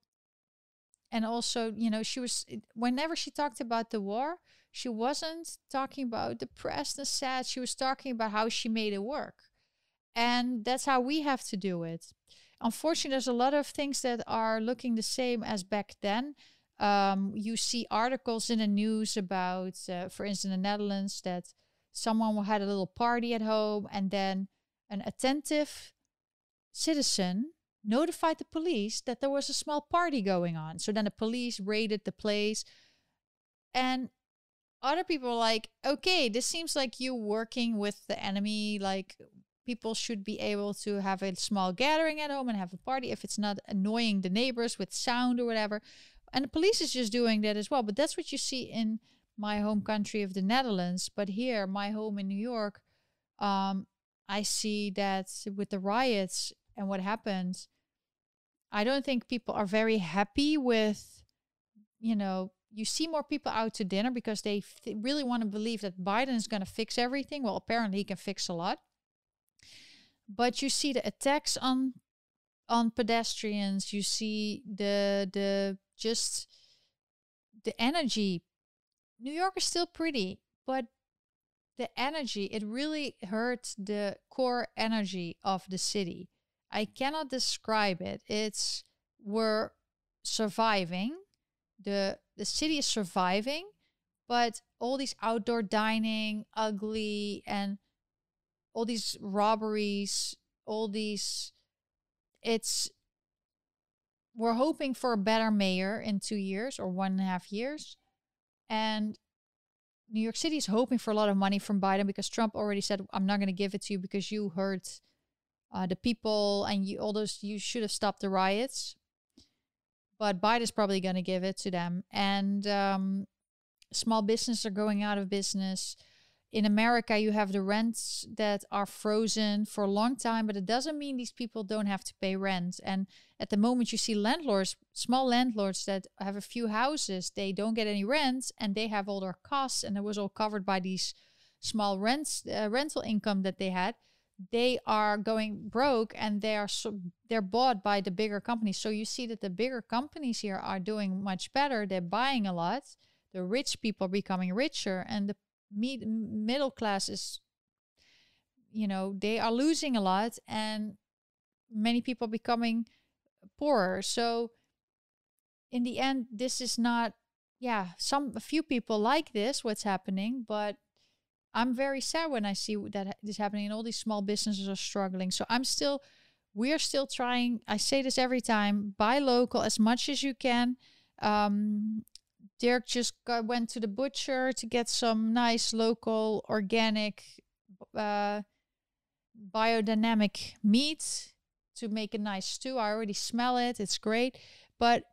and also you know she was whenever she talked about the war she wasn't talking about depressed and sad she was talking about how she made it work and that's how we have to do it unfortunately there's a lot of things that are looking the same as back then um, you see articles in the news about uh, for instance in the netherlands that someone had a little party at home and then an attentive citizen notified the police that there was a small party going on. So then the police raided the place. And other people like, okay, this seems like you working with the enemy. Like people should be able to have a small gathering at home and have a party if it's not annoying the neighbors with sound or whatever. And the police is just doing that as well. But that's what you see in my home country of the Netherlands. But here, my home in New York, um, I see that with the riots and what happened, I don't think people are very happy with, you know, you see more people out to dinner because they th- really want to believe that Biden is going to fix everything. Well, apparently he can fix a lot. But you see the attacks on on pedestrians, you see the the just the energy. New York is still pretty, but the energy, it really hurt the core energy of the city. I cannot describe it. It's we're surviving. The the city is surviving, but all these outdoor dining, ugly and all these robberies, all these it's we're hoping for a better mayor in two years or one and a half years. And New York City is hoping for a lot of money from Biden because Trump already said, I'm not going to give it to you because you hurt uh, the people and you all those you should have stopped the riots. But biden's probably going to give it to them. And um, small businesses are going out of business in america you have the rents that are frozen for a long time but it doesn't mean these people don't have to pay rent and at the moment you see landlords small landlords that have a few houses they don't get any rent and they have all their costs and it was all covered by these small rents uh, rental income that they had they are going broke and they are so, they're bought by the bigger companies. So you see that the bigger companies here are doing much better. They're buying a lot. The rich people are becoming richer, and the mid- middle class is, you know, they are losing a lot, and many people becoming poorer. So in the end, this is not. Yeah, some a few people like this what's happening, but I'm very sad when I see that this happening and all these small businesses are struggling. So I'm still, we're still trying. I say this every time buy local as much as you can. Um, Dirk just got, went to the butcher to get some nice local organic uh, biodynamic meat to make a nice stew. I already smell it. It's great. But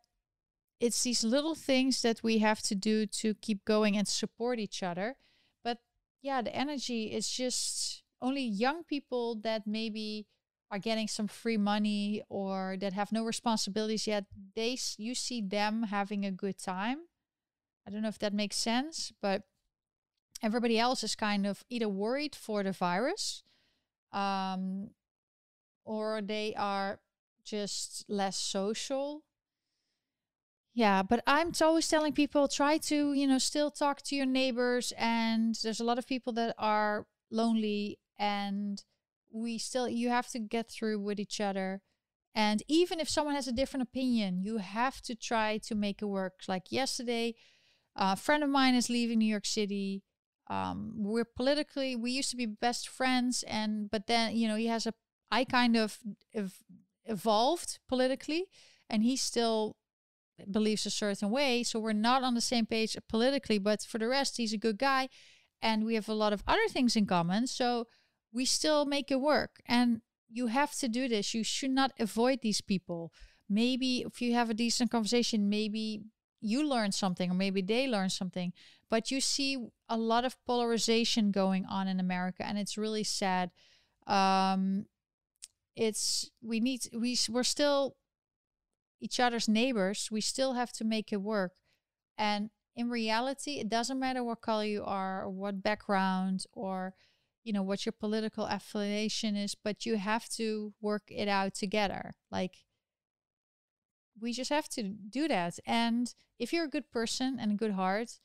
it's these little things that we have to do to keep going and support each other But yeah, the energy is just only young people that maybe are getting some free money or that have no responsibilities yet. They you see them having a good time. I don't know if that makes sense, but everybody else is kind of either worried for the virus, um, or they are just less social yeah, but I'm always telling people try to, you know, still talk to your neighbors. And there's a lot of people that are lonely, and we still, you have to get through with each other. And even if someone has a different opinion, you have to try to make it work. Like yesterday, a friend of mine is leaving New York City. um, we're politically we used to be best friends, and but then you know he has a I kind of ev- evolved politically, and he still believes a certain way. So we're not on the same page politically, but for the rest, he's a good guy, and we have a lot of other things in common. So we still make it work, and you have to do this. You should not avoid these people. Maybe if you have a decent conversation, maybe you learn something or maybe they learn something. But you see a lot of polarization going on in America, and it's really sad. Um, it's we need we we're still each other's neighbors. We still have to make it work, and in reality, it doesn't matter what color you are or what background or you know what your political affiliation is, but you have to work it out together. Like we just have to do that. And if you're a good person and a good heart,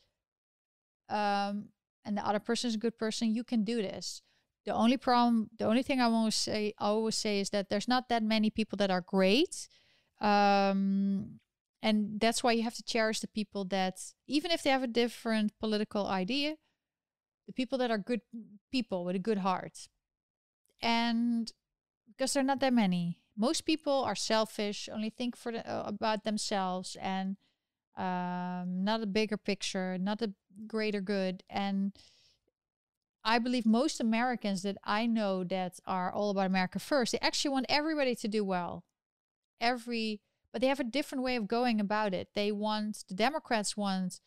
um, and the other person is a good person, you can do this. The only problem, the only thing I want to say, I always say is that there's not that many people that are great. Um, and that's why you have to cherish the people that, even if they have a different political idea, the people that are good people with a good heart. And because there are not that many. Most people are selfish, only think for the, uh, about themselves and um, not a bigger picture, not a greater good. And I believe most Americans that I know that are all about America first, they actually want everybody to do well. Every, but they have a different way of going about it. They want, the Democrats want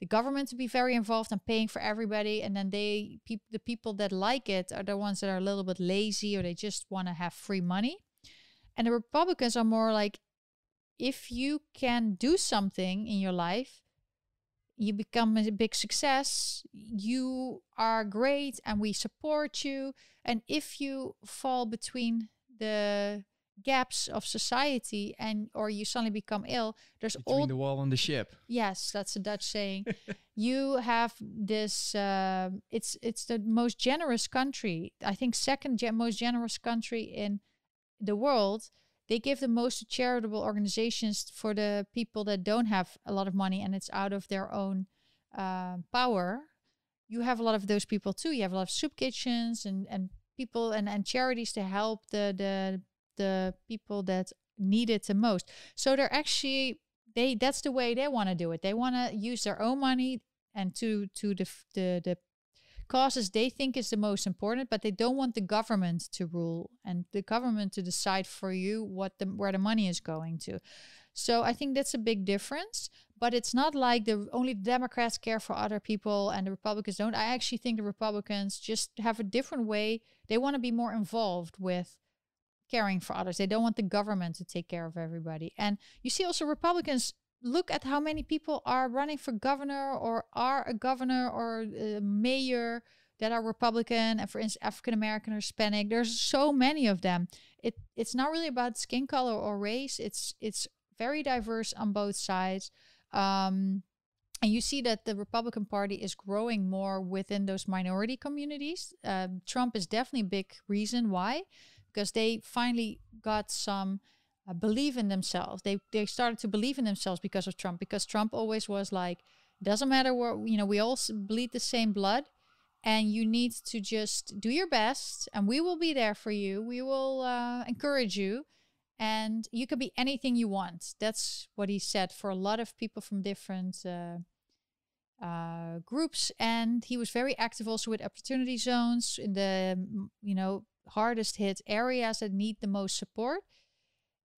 the government to be very involved and paying for everybody. And then they, pe- the people that like it are the ones that are a little bit lazy or they just want to have free money. And the Republicans are more like, if you can do something in your life, you become a big success, you are great and we support you. And if you fall between the gaps of society and or you suddenly become ill there's Between all the wall and the ship. yes that's a dutch saying you have this uh, it's it's the most generous country i think second ge- most generous country in the world they give the most to charitable organizations for the people that don't have a lot of money and it's out of their own uh, power. You have a lot of those people too. You have a lot of soup kitchens and and people and and charities to help the the the people that need it the most. So they're actually they that's the way they want to do it. They want to use their own money and to to the the the causes they think is the most important but they don't want the government to rule and the government to decide for you what the where the money is going to. So i think that's a big difference but it's not like the only democrats care for other people and the republicans don't. I actually think the republicans just have a different way. They want to be more involved with caring for others. They don't want the government to take care of everybody. And you see also republicans look at how many people are running for governor or are a governor or a mayor that are Republican and for instance African American or Hispanic. There's so many of them. It it's not really about skin color or race. It's it's very diverse on both sides. Um, and you see that the Republican Party is growing more within those minority communities. Um, Trump is definitely a big reason why, because they finally got some uh, believe in themselves. They they started to believe in themselves because of Trump. Because Trump always was like, doesn't matter what you know, we all bleed the same blood, and you need to just do your best, and we will be there for you. We will uh, encourage you, and you can be anything you want. That's what he said for a lot of people from different. Uh, uh, groups and he was very active also with opportunity zones in the you know hardest hit areas that need the most support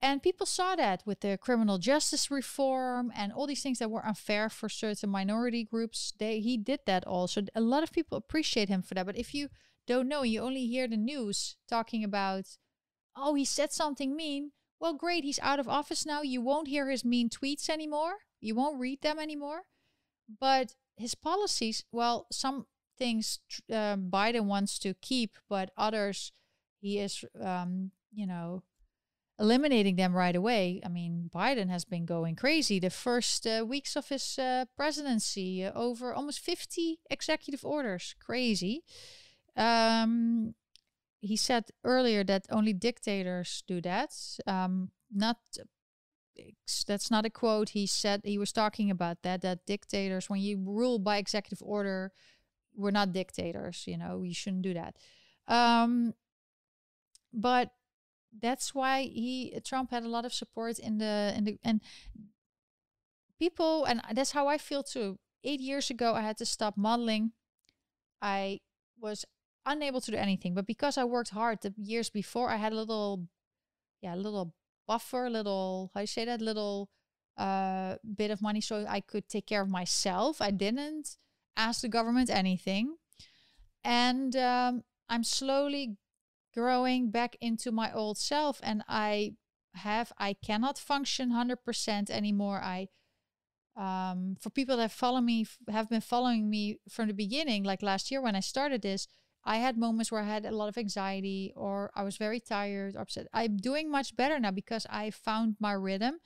and people saw that with the criminal justice reform and all these things that were unfair for certain minority groups. They he did that also. A lot of people appreciate him for that. But if you don't know, you only hear the news talking about, oh, he said something mean. Well, great, he's out of office now. You won't hear his mean tweets anymore. You won't read them anymore. But his policies, well, some things uh, Biden wants to keep, but others he is, um, you know, eliminating them right away. I mean, Biden has been going crazy the first uh, weeks of his uh, presidency, uh, over almost 50 executive orders. Crazy. Um, he said earlier that only dictators do that. Um, not that's not a quote. He said he was talking about that that dictators, when you rule by executive order, we're not dictators, you know, you shouldn't do that. Um, but that's why he Trump had a lot of support in the in the and people and that's how I feel too. Eight years ago, I had to stop modeling. I was unable to do anything, but because I worked hard the years before, I had a little, yeah, a little buffer, little how you say that, little uh bit of money, so I could take care of myself. I didn't ask the government anything, and um, I'm slowly growing back into my old self and I have I cannot function 100% anymore. I um for people that follow me have been following me from the beginning like last year when I started this, I had moments where I had a lot of anxiety or I was very tired, or upset. I'm doing much better now because I found my rhythm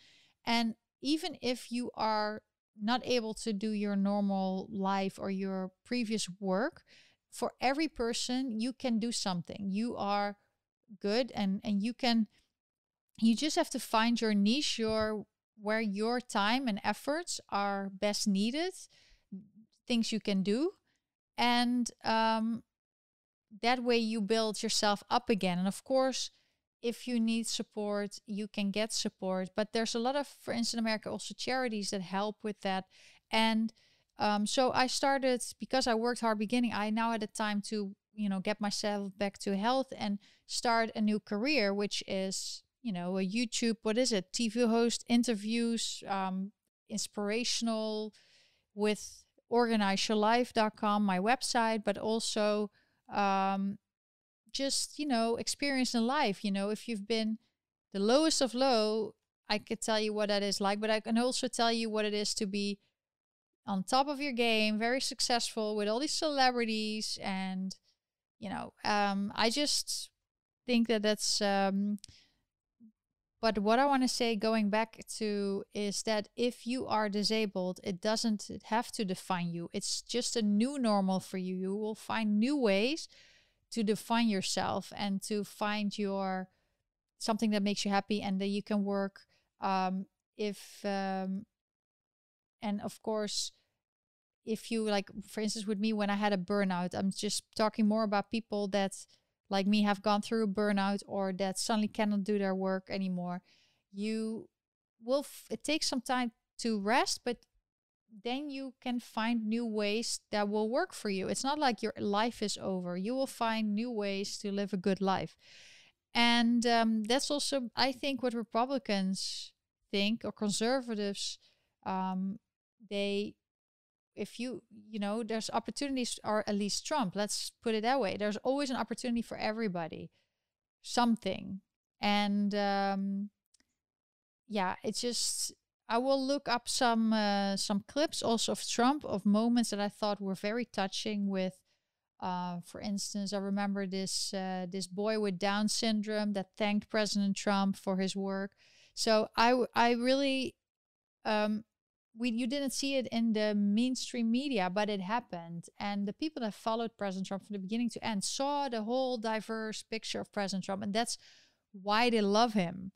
and even if you are not able to do your normal life or your previous work, for every person you can do something. You are good and and you can you just have to find your niche your where your time and efforts are best needed things you can do and um, that way you build yourself up again. And of course if you need support you can get support. But there's a lot of for instance in america also charities that help with that. And um, so I started because I worked hard beginning. I now had the time to you know get myself back to health and start a new career, which is you know a YouTube. What is it? TV host, interviews, um, inspirational with organizeyourlife.com, my website, but also um, just you know experience in life. You know if you've been the lowest of low, I could tell you what that is like, but I can also tell you what it is to be on top of your game, very successful with all these celebrities, and you know, um, I just think that that's. Um, but what I want to say, going back to, is that if you are disabled, it doesn't have to define you. It's just a new normal for you. You will find new ways to define yourself and to find your something that makes you happy and that you can work. Um, if um, and of course, if you like for instance with me when i had a burnout i'm just talking more about people that like me have gone through a burnout or that suddenly cannot do their work anymore. You will it takes some time to rest but then you can find new ways that will work for you. It's not like your life is over. You will find new ways to live a good life. And um, that's also i think what republicans think or conservatives um, they if you you know there's opportunities or at least trump let's put it that way there's always an opportunity for everybody something and um yeah it's just i will look up some uh, some clips also of trump of moments that i thought were very touching with uh, for instance, I remember this uh, this boy with Down syndrome that thanked President Trump for his work. So I I really um, we you didn't see it in the mainstream media, but it happened. And the people that followed President Trump from the beginning to end saw the whole diverse picture of President Trump, and that's why they love him.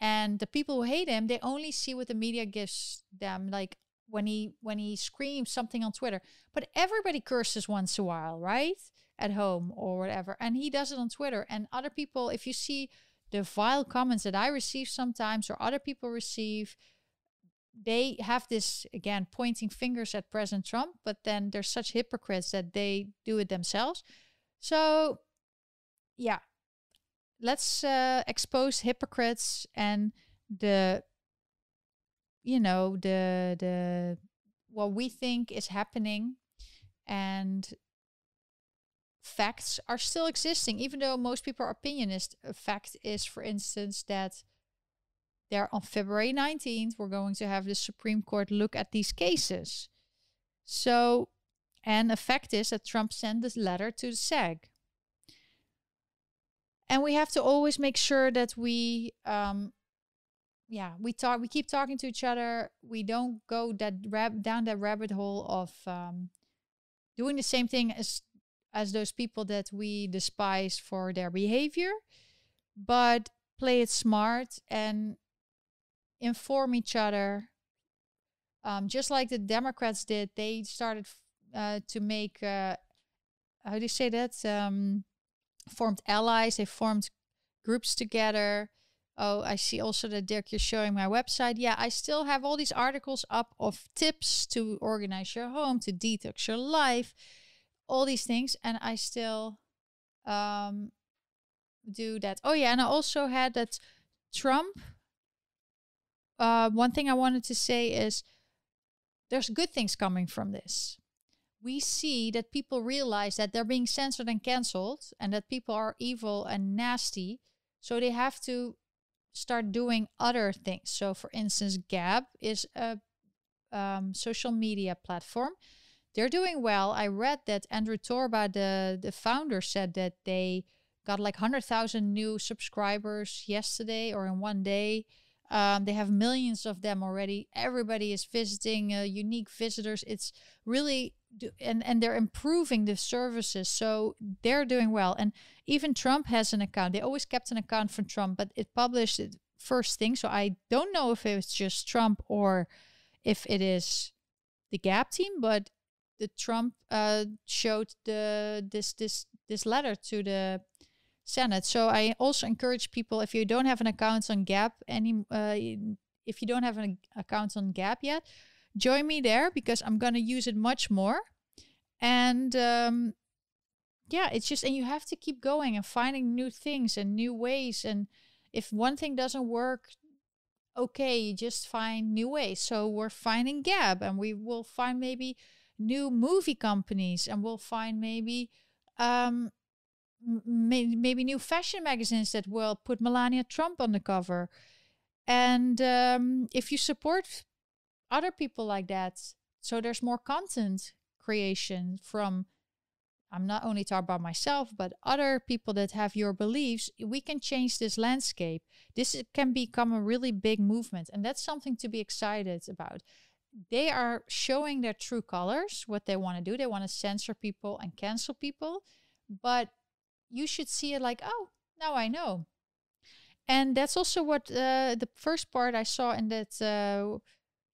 And the people who hate him, they only see what the media gives them, like when he when he screams something on Twitter. But everybody curses once in a while, right? At home or whatever. And he does it on Twitter. And other people, if you see the vile comments that I receive sometimes or other people receive, they have this again pointing fingers at President Trump, but then they're such hypocrites that they do it themselves. So, yeah, let's uh, expose hypocrites and the, you know, the the what we think is happening, and facts are still existing, even though most people are opinionist. A fact is, for instance, that there on February 19th, we're going to have the Supreme Court look at these cases. So, and the fact is that Trump sent this letter to the SAG. And we have to always make sure that we, um, yeah, we talk, we keep talking to each other. We don't go that rab- down that rabbit hole of um, doing the same thing as as those people that we despise for their behavior, but play it smart and inform each other. Um, just like the Democrats did, they started uh, to make uh, how do you say that? Um, formed allies. They formed groups together. Oh, I see also that Dirk, you're showing my website. Yeah, I still have all these articles up of tips to organize your home, to detox your life, all these things, and I still um, do that. Oh yeah, and I also had that Trump. Uh, one thing I wanted to say is there's good things coming from this. We see that people realize that they're being censored and cancelled, and that people are evil and nasty. So they have to start doing other things. So, for instance, Gab is a um, social media platform. They're doing well. I read that Andrew Torba, the the founder, said that they got like hundred thousand new subscribers yesterday or in one day. Um, they have millions of them already. Everybody is visiting, uh, unique visitors. It's really and and they're improving the services, so they're doing well. And even Trump has an account. They always kept an account for Trump, but it published it first thing. So I don't know if it's just Trump or if it is the Gab team, but the Trump uh, showed the this this this letter to the Senate. So I also encourage people if you don't have an account on Gab any uh, if you don't have an account on Gab yet, join me there because I'm gonna use it much more. And um, yeah, it's just and you have to keep going and finding new things and new ways. And if one thing doesn't work, okay, you just find new ways. So we're finding Gab, and we will find maybe new movie companies, and we'll find maybe um, maybe new fashion magazines that will put Melania Trump on the cover. And um, if you support other people like that. So there's more content creation from I'm not only talking about myself, but other people that have your beliefs. We can change this landscape. This can become a really big movement, and that's something to be excited about. They are showing their true colors, what they want to do. They want to censor people and cancel people, but you should see it like, oh, now I know. And that's also what uh, the first part I saw in that uh,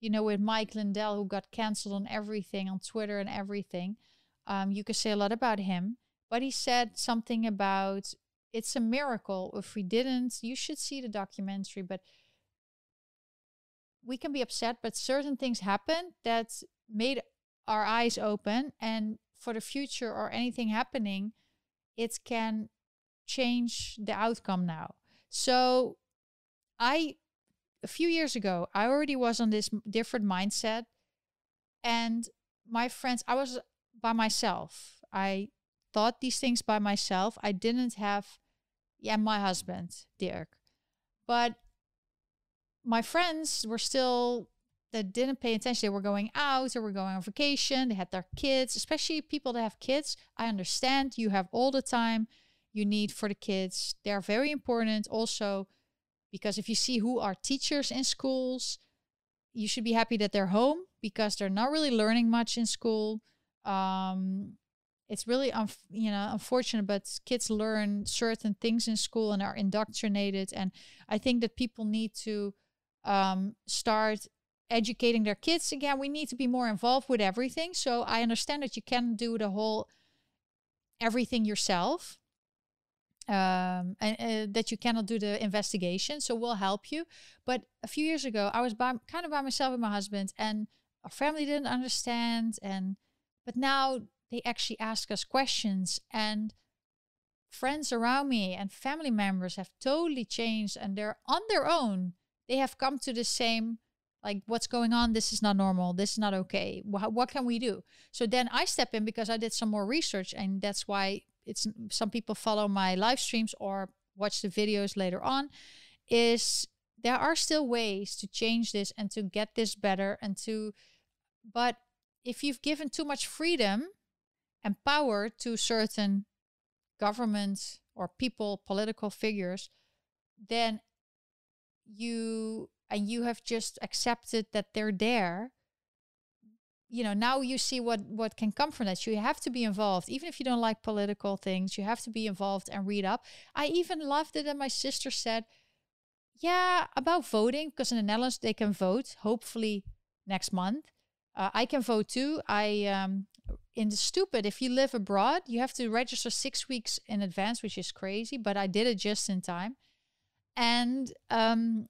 you know, with Mike Lindell, who got canceled on everything on Twitter and everything. Um, you could say a lot about him, but he said something about it's a miracle. If we didn't, you should see the documentary, but we can be upset, but certain things happen that made our eyes open. And for the future or anything happening, it can change the outcome now. So I a few years ago, I already was on this different mindset. And my friends, I was by myself. I thought these things by myself. I didn't have, yeah, my husband, Dirk. But my friends were still, that didn't pay attention. They were going out, they were going on vacation, they had their kids, especially people that have kids. I understand you have all the time you need for the kids. They're very important. Also, because if you see who are teachers in schools, you should be happy that they're home because they're not really learning much in school. Um, it's really you know unfortunate, but kids learn certain things in school and are indoctrinated. And I think that people need to um, start educating their kids again. We need to be more involved with everything. So I understand that you can do the whole everything yourself um, and uh, that you cannot do the investigation. So we'll help you. But a few years ago, I was by, kind of by myself with my husband, and our family didn't understand. And but now they actually ask us questions, and friends around me and family members have totally changed, and they're on their own. They have come to the same like what's going on? This is not normal. This is not okay. What, can we do? So then i step in because i did some more research and that's why it's some people follow my live streams or watch the videos later on is there are still ways to change this and to get this better and to but if you've given too much freedom and power to certain governments or people political figures then you and you have just accepted that they're there you know now you see what what can come from that. You have to be involved even if you don't like political things you have to be involved and read up. I even loved it that my sister said yeah about voting because in the netherlands they can vote hopefully next month. Uh, i can vote too. I um, in the stupid, if you live abroad, you have to register six weeks in advance, which is crazy. But I did it just in time, and um,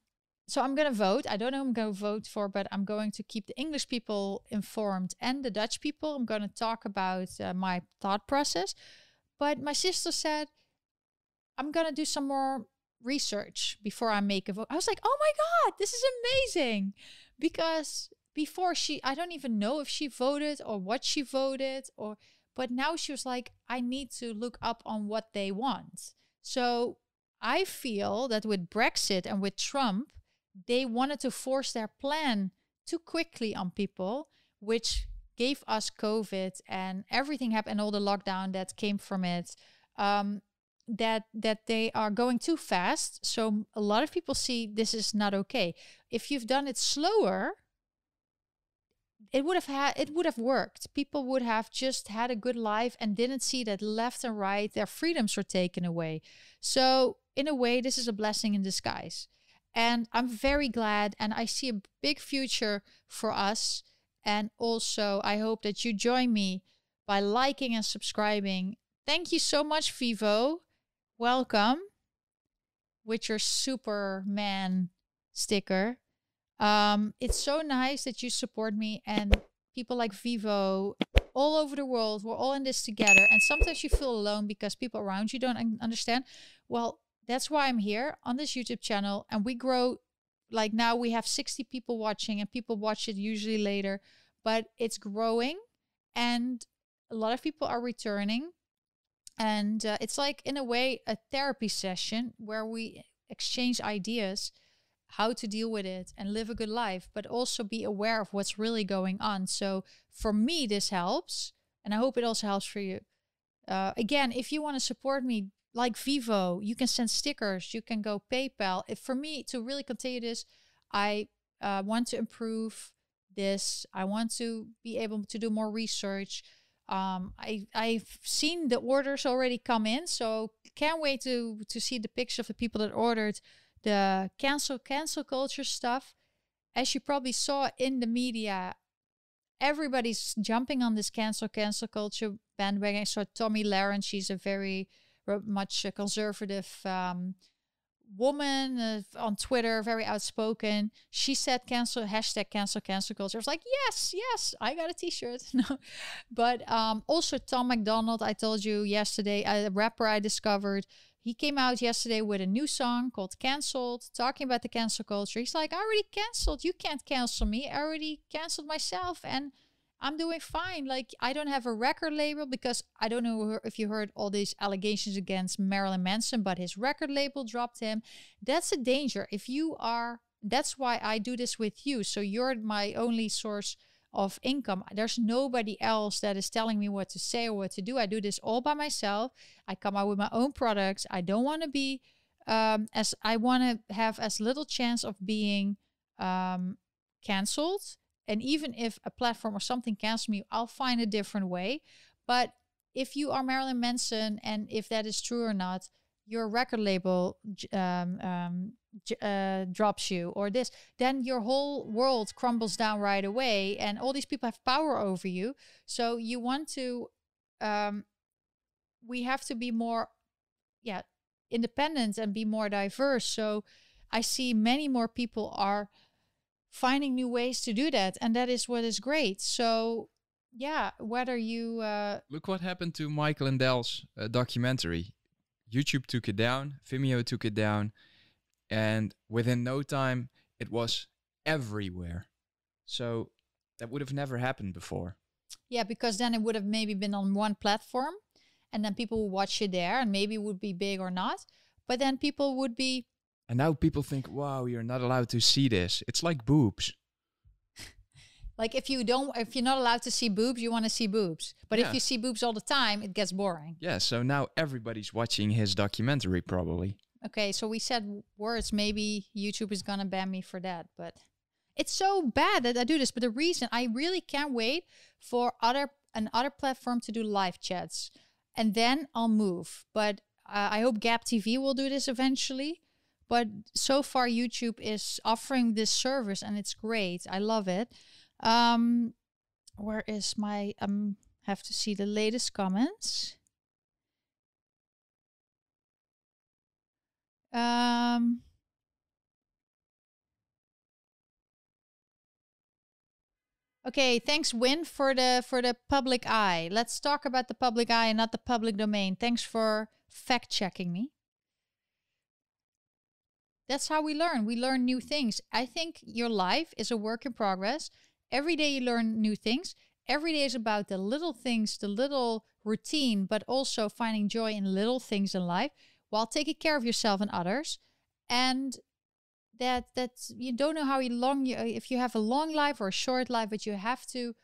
so I'm gonna vote. I don't know who I'm gonna vote for, but I'm going to keep the English people informed and the Dutch people. I'm gonna talk about uh, my thought process. But my sister said I'm gonna do some more research before I make a vote. I was like, oh my god, this is amazing, because before she, I don't even know if she voted or what she voted or. But now she was like, I need to look up on what they want. So I feel that with Brexit and with Trump, they wanted to force their plan too quickly on people, which gave us COVID and everything happened, and all the lockdown that came from it. Um, that that they are going too fast. So a lot of people see this is not okay. If you've done it slower, it would have had it would have worked. People would have just had a good life and didn't see that left and right their freedoms were taken away. So in a way, this is a blessing in disguise. And I'm very glad, and I see a big future for us. And also, I hope that you join me by liking and subscribing. Thank you so much, Vivo. Welcome with your Superman sticker. Um, it's so nice that you support me and people like Vivo all over the world. We're all in this together. And sometimes you feel alone because people around you don't un- understand. Well, that's why I'm here on this YouTube channel and we grow like now we have 60 people watching and people watch it usually later, but it's growing and a lot of people are returning. And uh, it's like, in a way, a therapy session where we exchange ideas how to deal with it and live a good life, but also be aware of what's really going on. So for me, this helps. And I hope it also helps for you. Uh, again, if you want to support me, like Vivo, you can send stickers, you can go PayPal. If for me to really continue this, I uh, want to improve this. I want to be able to do more research. Um, I I've seen the orders already come in, so can't wait to to see the picture of the people that ordered the cancel cancel culture stuff. As you probably saw in the media, everybody's jumping on this cancel cancel culture bandwagon. I saw Tomi Lahren, she's a very much a conservative um, woman uh, on Twitter, very outspoken. She said cancel hashtag cancel cancel culture. I was like, yes, yes, I got a T-shirt. no, but um, also Tom MacDonald, I told you yesterday, a rapper I discovered. He came out yesterday with a new song called Cancelled, talking about the cancel culture. He's like, I already canceled. You can't cancel me. I already canceled myself. And I'm doing fine. Like I don't have a record label because I don't know if you heard all these allegations against Marilyn Manson, but his record label dropped him. That's a danger. If you are that's why I do this with you. So you're my only source of income. There's nobody else that is telling me what to say or what to do. I do this all by myself. I come out with my own products. I don't want to be um, as I want to have as little chance of being um, cancelled and even if a platform or something cancels me, I'll find a different way. But if you are Marilyn Manson and if that is true or not, your record label um, um, uh, drops you or this, then your whole world crumbles down right away, and all these people have power over you. So you want to, um, we have to be more, yeah, independent and be more diverse. So I see many more people are finding new ways to do that and that is what is great. So yeah whether you uh look what happened to mike lindell's uh, documentary. Youtube took it down vimeo took it down and within no time it was everywhere. So that would have never happened before. Yeah because then it would have maybe been on one platform and then people would watch it there and maybe it would be big or not but then people would be and now people think, wow, you're not allowed to see this. It's like boobs. like if you don't if you're not allowed to see boobs, you want to see boobs. But yeah. if you see boobs all the time, it gets boring. Yeah, so now everybody's watching his documentary probably. Okay, so we said words, maybe YouTube is gonna ban me for that, but it's so bad that I do this. But the reason I really can't wait for other another platform to do live chats, and then I'll move. But uh, I hope Gab TV will do this eventually. But so far, YouTube is offering this service and it's great. I love it. Um, where is my, I'm have to see the latest comments. Um, okay, thanks Win for the for the public eye. Let's talk about the public eye and not the public domain. Thanks for fact checking me. That's how we learn. We learn new things. I think your life is a work in progress. Every day you learn new things. Every day is about the little things, the little routine, but also finding joy in little things in life while taking care of yourself and others. And that that you don't know how long you if you have a long life or a short life, but you have to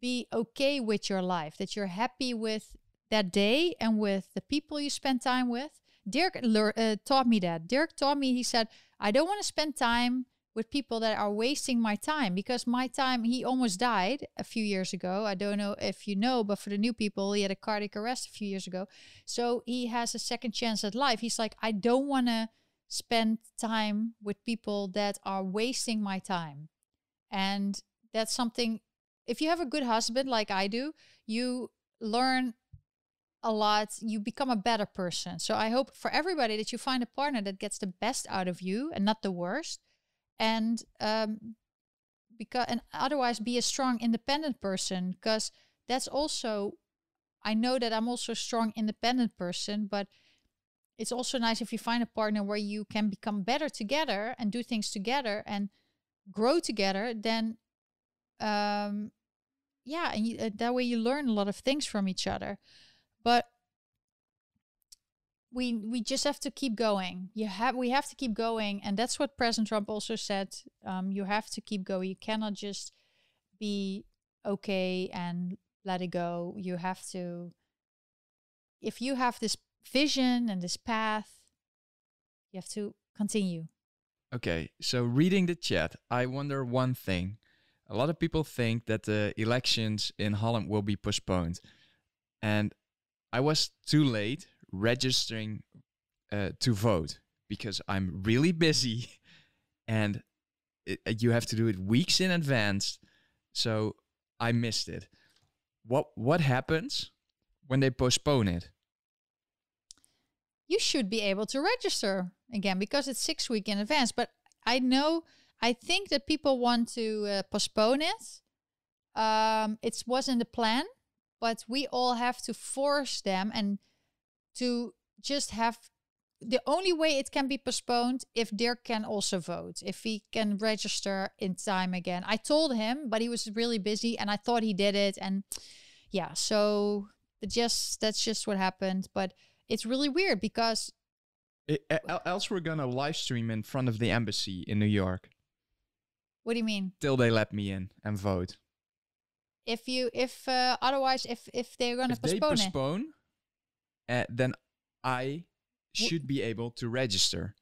be okay with your life, that you're happy with that day and with the people you spend time with. Dirk uh, taught me that. Dirk taught me, he said, I don't want to spend time with people that are wasting my time because my time he almost died a few years ago. I don't know if you know but for the new people he had a cardiac arrest a few years ago. So he has a second chance at life. He's like i don't want to spend time with people that are wasting my time. And that's something if you have a good husband like i do you learn a lot you become a better person so i hope for everybody that you find a partner that gets the best out of you and not the worst and um, because and otherwise be a strong independent person because that's also I know that I'm also a strong independent person, but it's also nice if you find a partner where you can become better together and do things together and grow together. Then, um, yeah, and you, uh, that way you learn a lot of things from each other. But we we just have to keep going. You have we have to keep going, and that's what President Trump also said. Um, you have to keep going. You cannot just be okay and let it go. You have to. If you have this vision and this path, you have to continue. Okay, so reading the chat, I wonder one thing. A lot of people think that the elections in Holland will be postponed. And I was too late registering uh, to vote because I'm really busy and it, uh, you have to do it weeks in advance. So I missed it. What what happens when they postpone it? You should be able to register again because it's six week in advance. But I know I think that people want to uh, postpone it. Um, it wasn't the plan, but we all have to force them and to just have the only way it can be postponed if Dirk can also vote, if he can register in time again. I told him, but he was really busy and I thought he did it. And yeah, so just that's just what happened. But it's really weird because it, else we're gonna live stream in front of the embassy in New York. What do you mean? Till they let me in and vote. If you if uh, otherwise if if they're gonna if postpone, they postpone uh, then I should be able to register.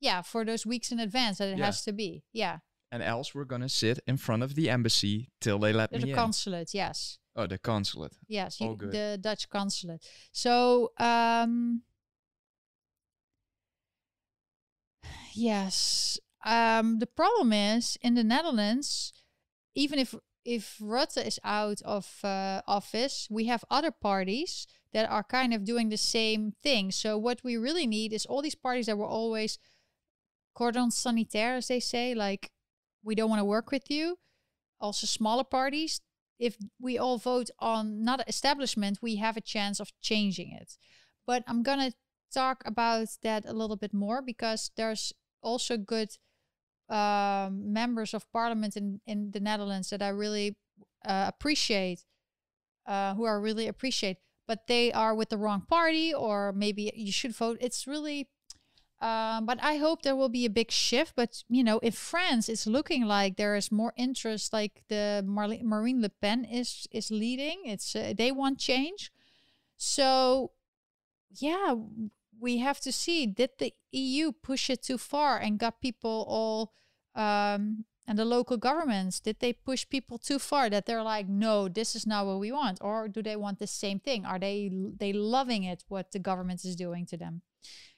Yeah, for those weeks in advance that it yeah. has to be. Yeah. And else we're gonna sit in front of the embassy till they let the, me the in. The consulate, yes. Oh, the consulate. Yes, you, the Dutch consulate. So, um, yes, um, the problem is in the Netherlands, even if if Rutte is out of uh, office, we have other parties that are kind of doing the same thing. So what we really need is all these parties that were always cordon sanitaire, as they say, like we don't want to work with you. Also smaller parties. If we all vote on not establishment, we have a chance of changing it. But I'm gonna talk about that a little bit more because there's also good um, members of parliament in, in the Netherlands that I really uh, appreciate, uh, who I really appreciate but they are with the wrong party or maybe you should vote. It's really um, but I hope there will be a big shift. But you know, in France, it's looking like there is more interest. Like the Mar- Marine Le Pen is is leading. It's uh, they want change. So, yeah, we have to see did the EU push it too far and got people all um, and the local governments did they push people too far that they're like no this is not what we want or do they want the same thing? Are they they loving it what the government is doing to them?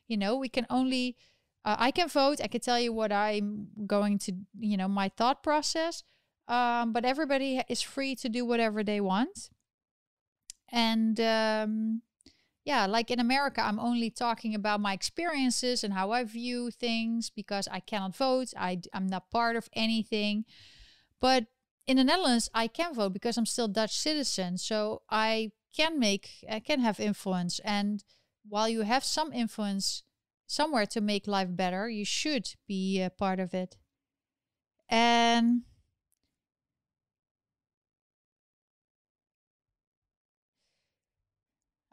You know we can only uh, i can vote i can tell you what i'm going to you know my thought process um, but everybody is free to do whatever they want. And um, yeah, like in America, I'm only talking about my experiences and how I view things because I cannot vote. I, I'm not part of anything. But in the Netherlands, I can vote because I'm still Dutch citizen. So I can make, I can have influence. And while you have some influence somewhere to make life better, you should be a part of it. And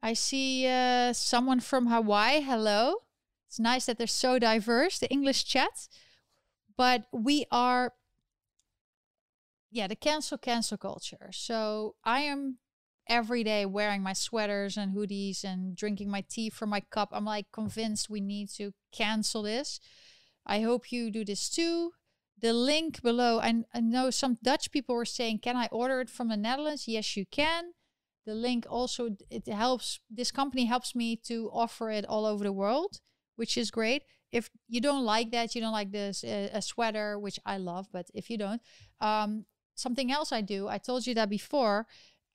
I see uh, someone from Hawaii. Hello. It's nice that they're so diverse, the English chat. But we are, yeah, the cancel, cancel culture. So I am every day wearing my sweaters and hoodies and drinking my tea from my cup. I'm like convinced we need to cancel this. I hope you do this too. The link below, I, I know some Dutch people were saying, can I order it from the Netherlands? Yes, you can the link also it helps this company helps me to offer it all over the world which is great. If you don't like that you don't like this uh, a sweater which i love but if you don't um, something else i do i told you that before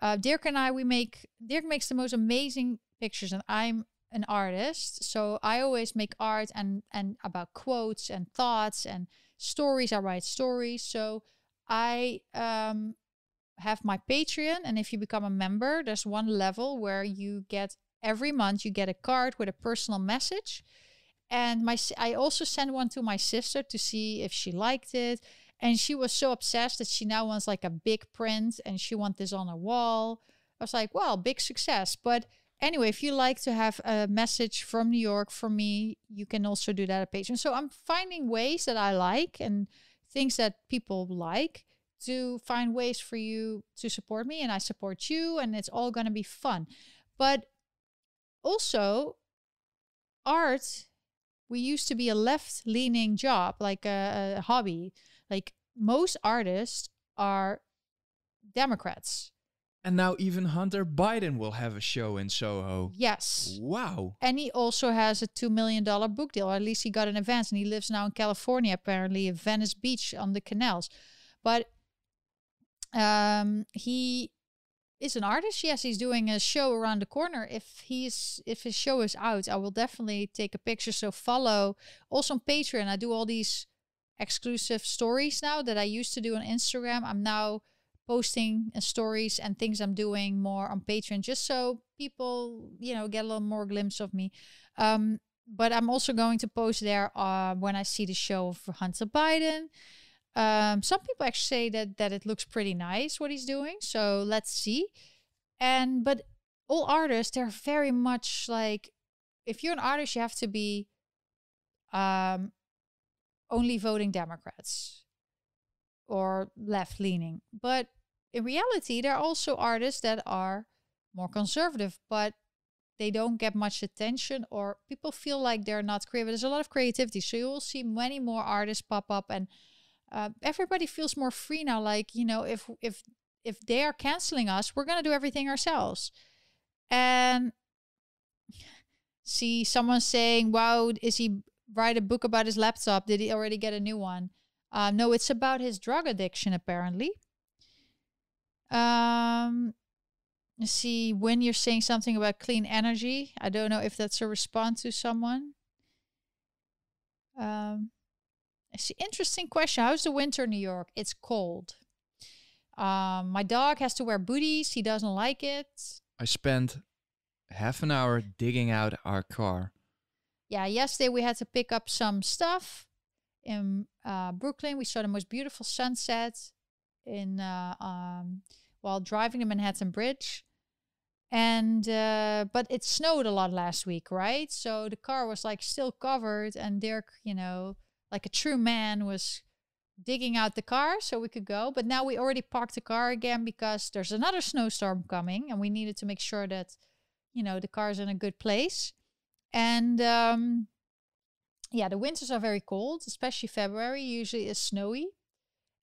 uh, dirk and i we make dirk makes the most amazing pictures and i'm an artist so i always make art and and about quotes and thoughts and stories i write stories. So i um have my Patreon, and if you become a member, there's one level where you get every month you get a card with a personal message. And my I also sent one to my sister to see if she liked it. And she was so obsessed that she now wants like a big print and she wants this on a wall. I was like, well, big success. But anyway, if you like to have a message from New York from me, you can also do that at Patreon. So I'm finding ways that I like and things that people like to find ways for you to support me and I support you and it's all going to be fun. But also art we used to be a left leaning job like a, a, hobby. Like most artists are democrats. And now even hunter biden will have a show in soho. Yes. Wow. And he also has a $2 million book deal or at least he got an advance and he lives now in california apparently in venice beach on the canals. But um, he is an artist. Yes, he's doing a show around the corner. If he's if his show is out, I will definitely take a picture. So follow also on Patreon. I do all these exclusive stories now that I used to do on Instagram. I'm now posting stories and things I'm doing more on Patreon, just so people you know get a little more glimpse of me. Um, but I'm also going to post there uh, when I see the show of Hunter Biden. Um, some people actually say that that it looks pretty nice what he's doing. So let's see. And but all artists, they're very much like if you're an artist, you have to be um, only voting Democrats or left leaning. But in reality, there are also artists that are more conservative, but they don't get much attention or people feel like they're not creative. There's a lot of creativity. So you will see many more artists pop up and uh, everybody feels more free now. Like you know, if if if they are canceling us, we're gonna do everything ourselves. And see someone saying, "Wow, is he write a book about his laptop? Did he already get a new one?" Uh, no, it's about his drug addiction apparently. Um, see when you're saying something about clean energy. I don't know if that's a response to someone. Um, it's an interesting question. How's the winter in New York? It's cold. Um, my dog has to wear booties. He doesn't like it. I spent half an hour digging out our car. Yeah, yesterday we had to pick up some stuff in uh, Brooklyn. We saw the most beautiful sunset in uh, um, while driving the Manhattan Bridge. And uh, but it snowed a lot last week, right? So the car was like still covered, and Dirk, you know, like a true man was digging out the car so we could go. But now we already parked the car again because there's another snowstorm coming and we needed to make sure that, you know, the car's in a good place. And um, yeah, the winters are very cold, especially February usually is snowy.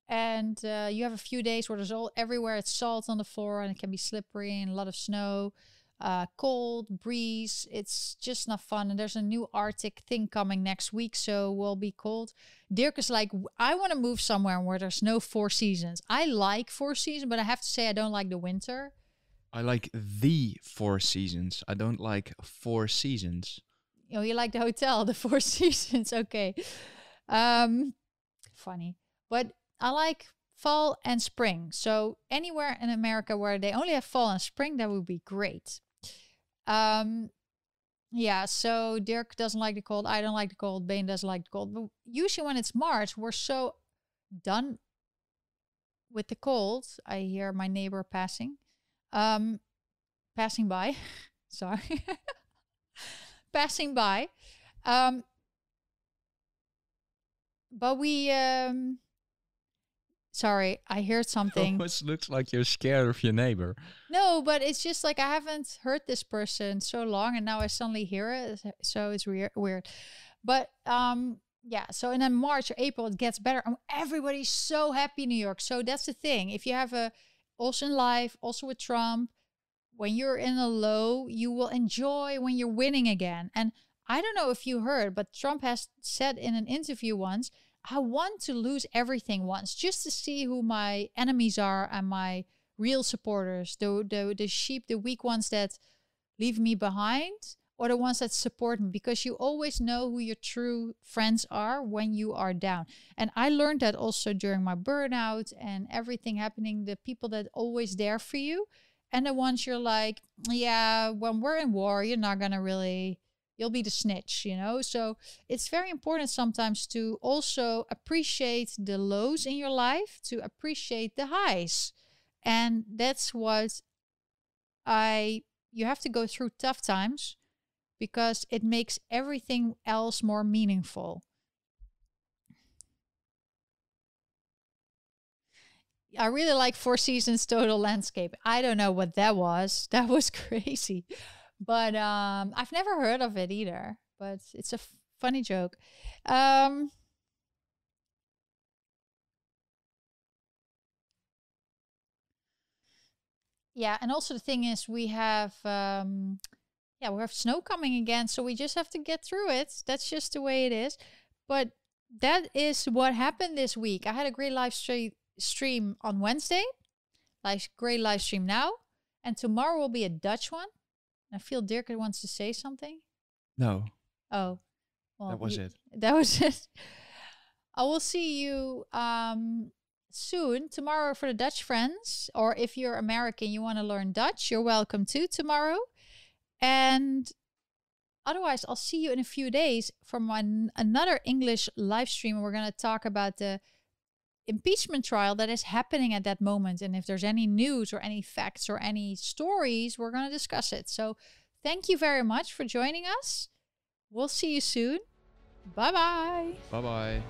And uh, you have a few days where there's all everywhere it's salt on the floor and it can be slippery and a lot of snow uh, cold breeze. It's just not fun. And there's a new Arctic thing coming next week, so we'll be cold. Dirk is like, I want to move somewhere where there's no four seasons. I like four seasons, but I have to say I don't like the winter. I like the Four Seasons. I don't like Four Seasons. Oh, you like the hotel, the Four Seasons. Okay. Um, funny. But I like fall and spring. So anywhere in America where they only have fall and spring, that would be great. Um, yeah, so Dirk doesn't like the cold. I don't like the cold. Bane doesn't like the cold. But usually when it's March, we're so done with the cold. I hear my neighbor passing. Um, passing by. Sorry. passing by. Um, but we um sorry, I heard something. Almost looks like you're scared of your neighbor. No, but it's just like I haven't heard this person so long, and now I suddenly hear it, so it's weird. Weird, but um, yeah. So and then March or April it gets better. and Everybody's so happy in New York. So that's the thing. If you have a also in life, also with Trump, when you're in a low, you will enjoy when you're winning again. And I don't know if you heard, but Trump has said in an interview once I want to lose everything once just to see who my enemies are and my real supporters, the the the sheep, the weak ones that leave me behind, or the ones that support me, because you always know who your true friends are when you are down. And I learned that also during my burnout and everything happening. The people that always there for you, and the ones you're like, yeah, when we're in war, you're not gonna really you'll be the snitch, you know? So it's very important sometimes to also appreciate the lows in your life, to appreciate the highs. And that's what I, you have to go through tough times because it makes everything else more meaningful. I really like Four Seasons Total Landscape. I don't know what that was. That was crazy but um, I've never heard of it either. But it's a funny joke. Um, yeah, and also the thing is, we have um, yeah, we have snow coming again, so we just have to get through it. That's just the way it is. But that is what happened this week. I had a great live stream on Wednesday, like great live stream now, and tomorrow will be a Dutch one. I feel Dirk wants to say something. No. Oh. Well, that was he, it. That was it. I will see you um, soon tomorrow for the Dutch friends. Or if you're American, you want to learn Dutch, you're welcome to tomorrow. And otherwise, I'll see you in a few days for my, another English live stream. We're going to talk about the impeachment trial that is happening at that moment. And if there's any news or any facts or any stories, we're going to discuss it. So thank you very much for joining us. We'll see you soon. Bye bye. Bye bye.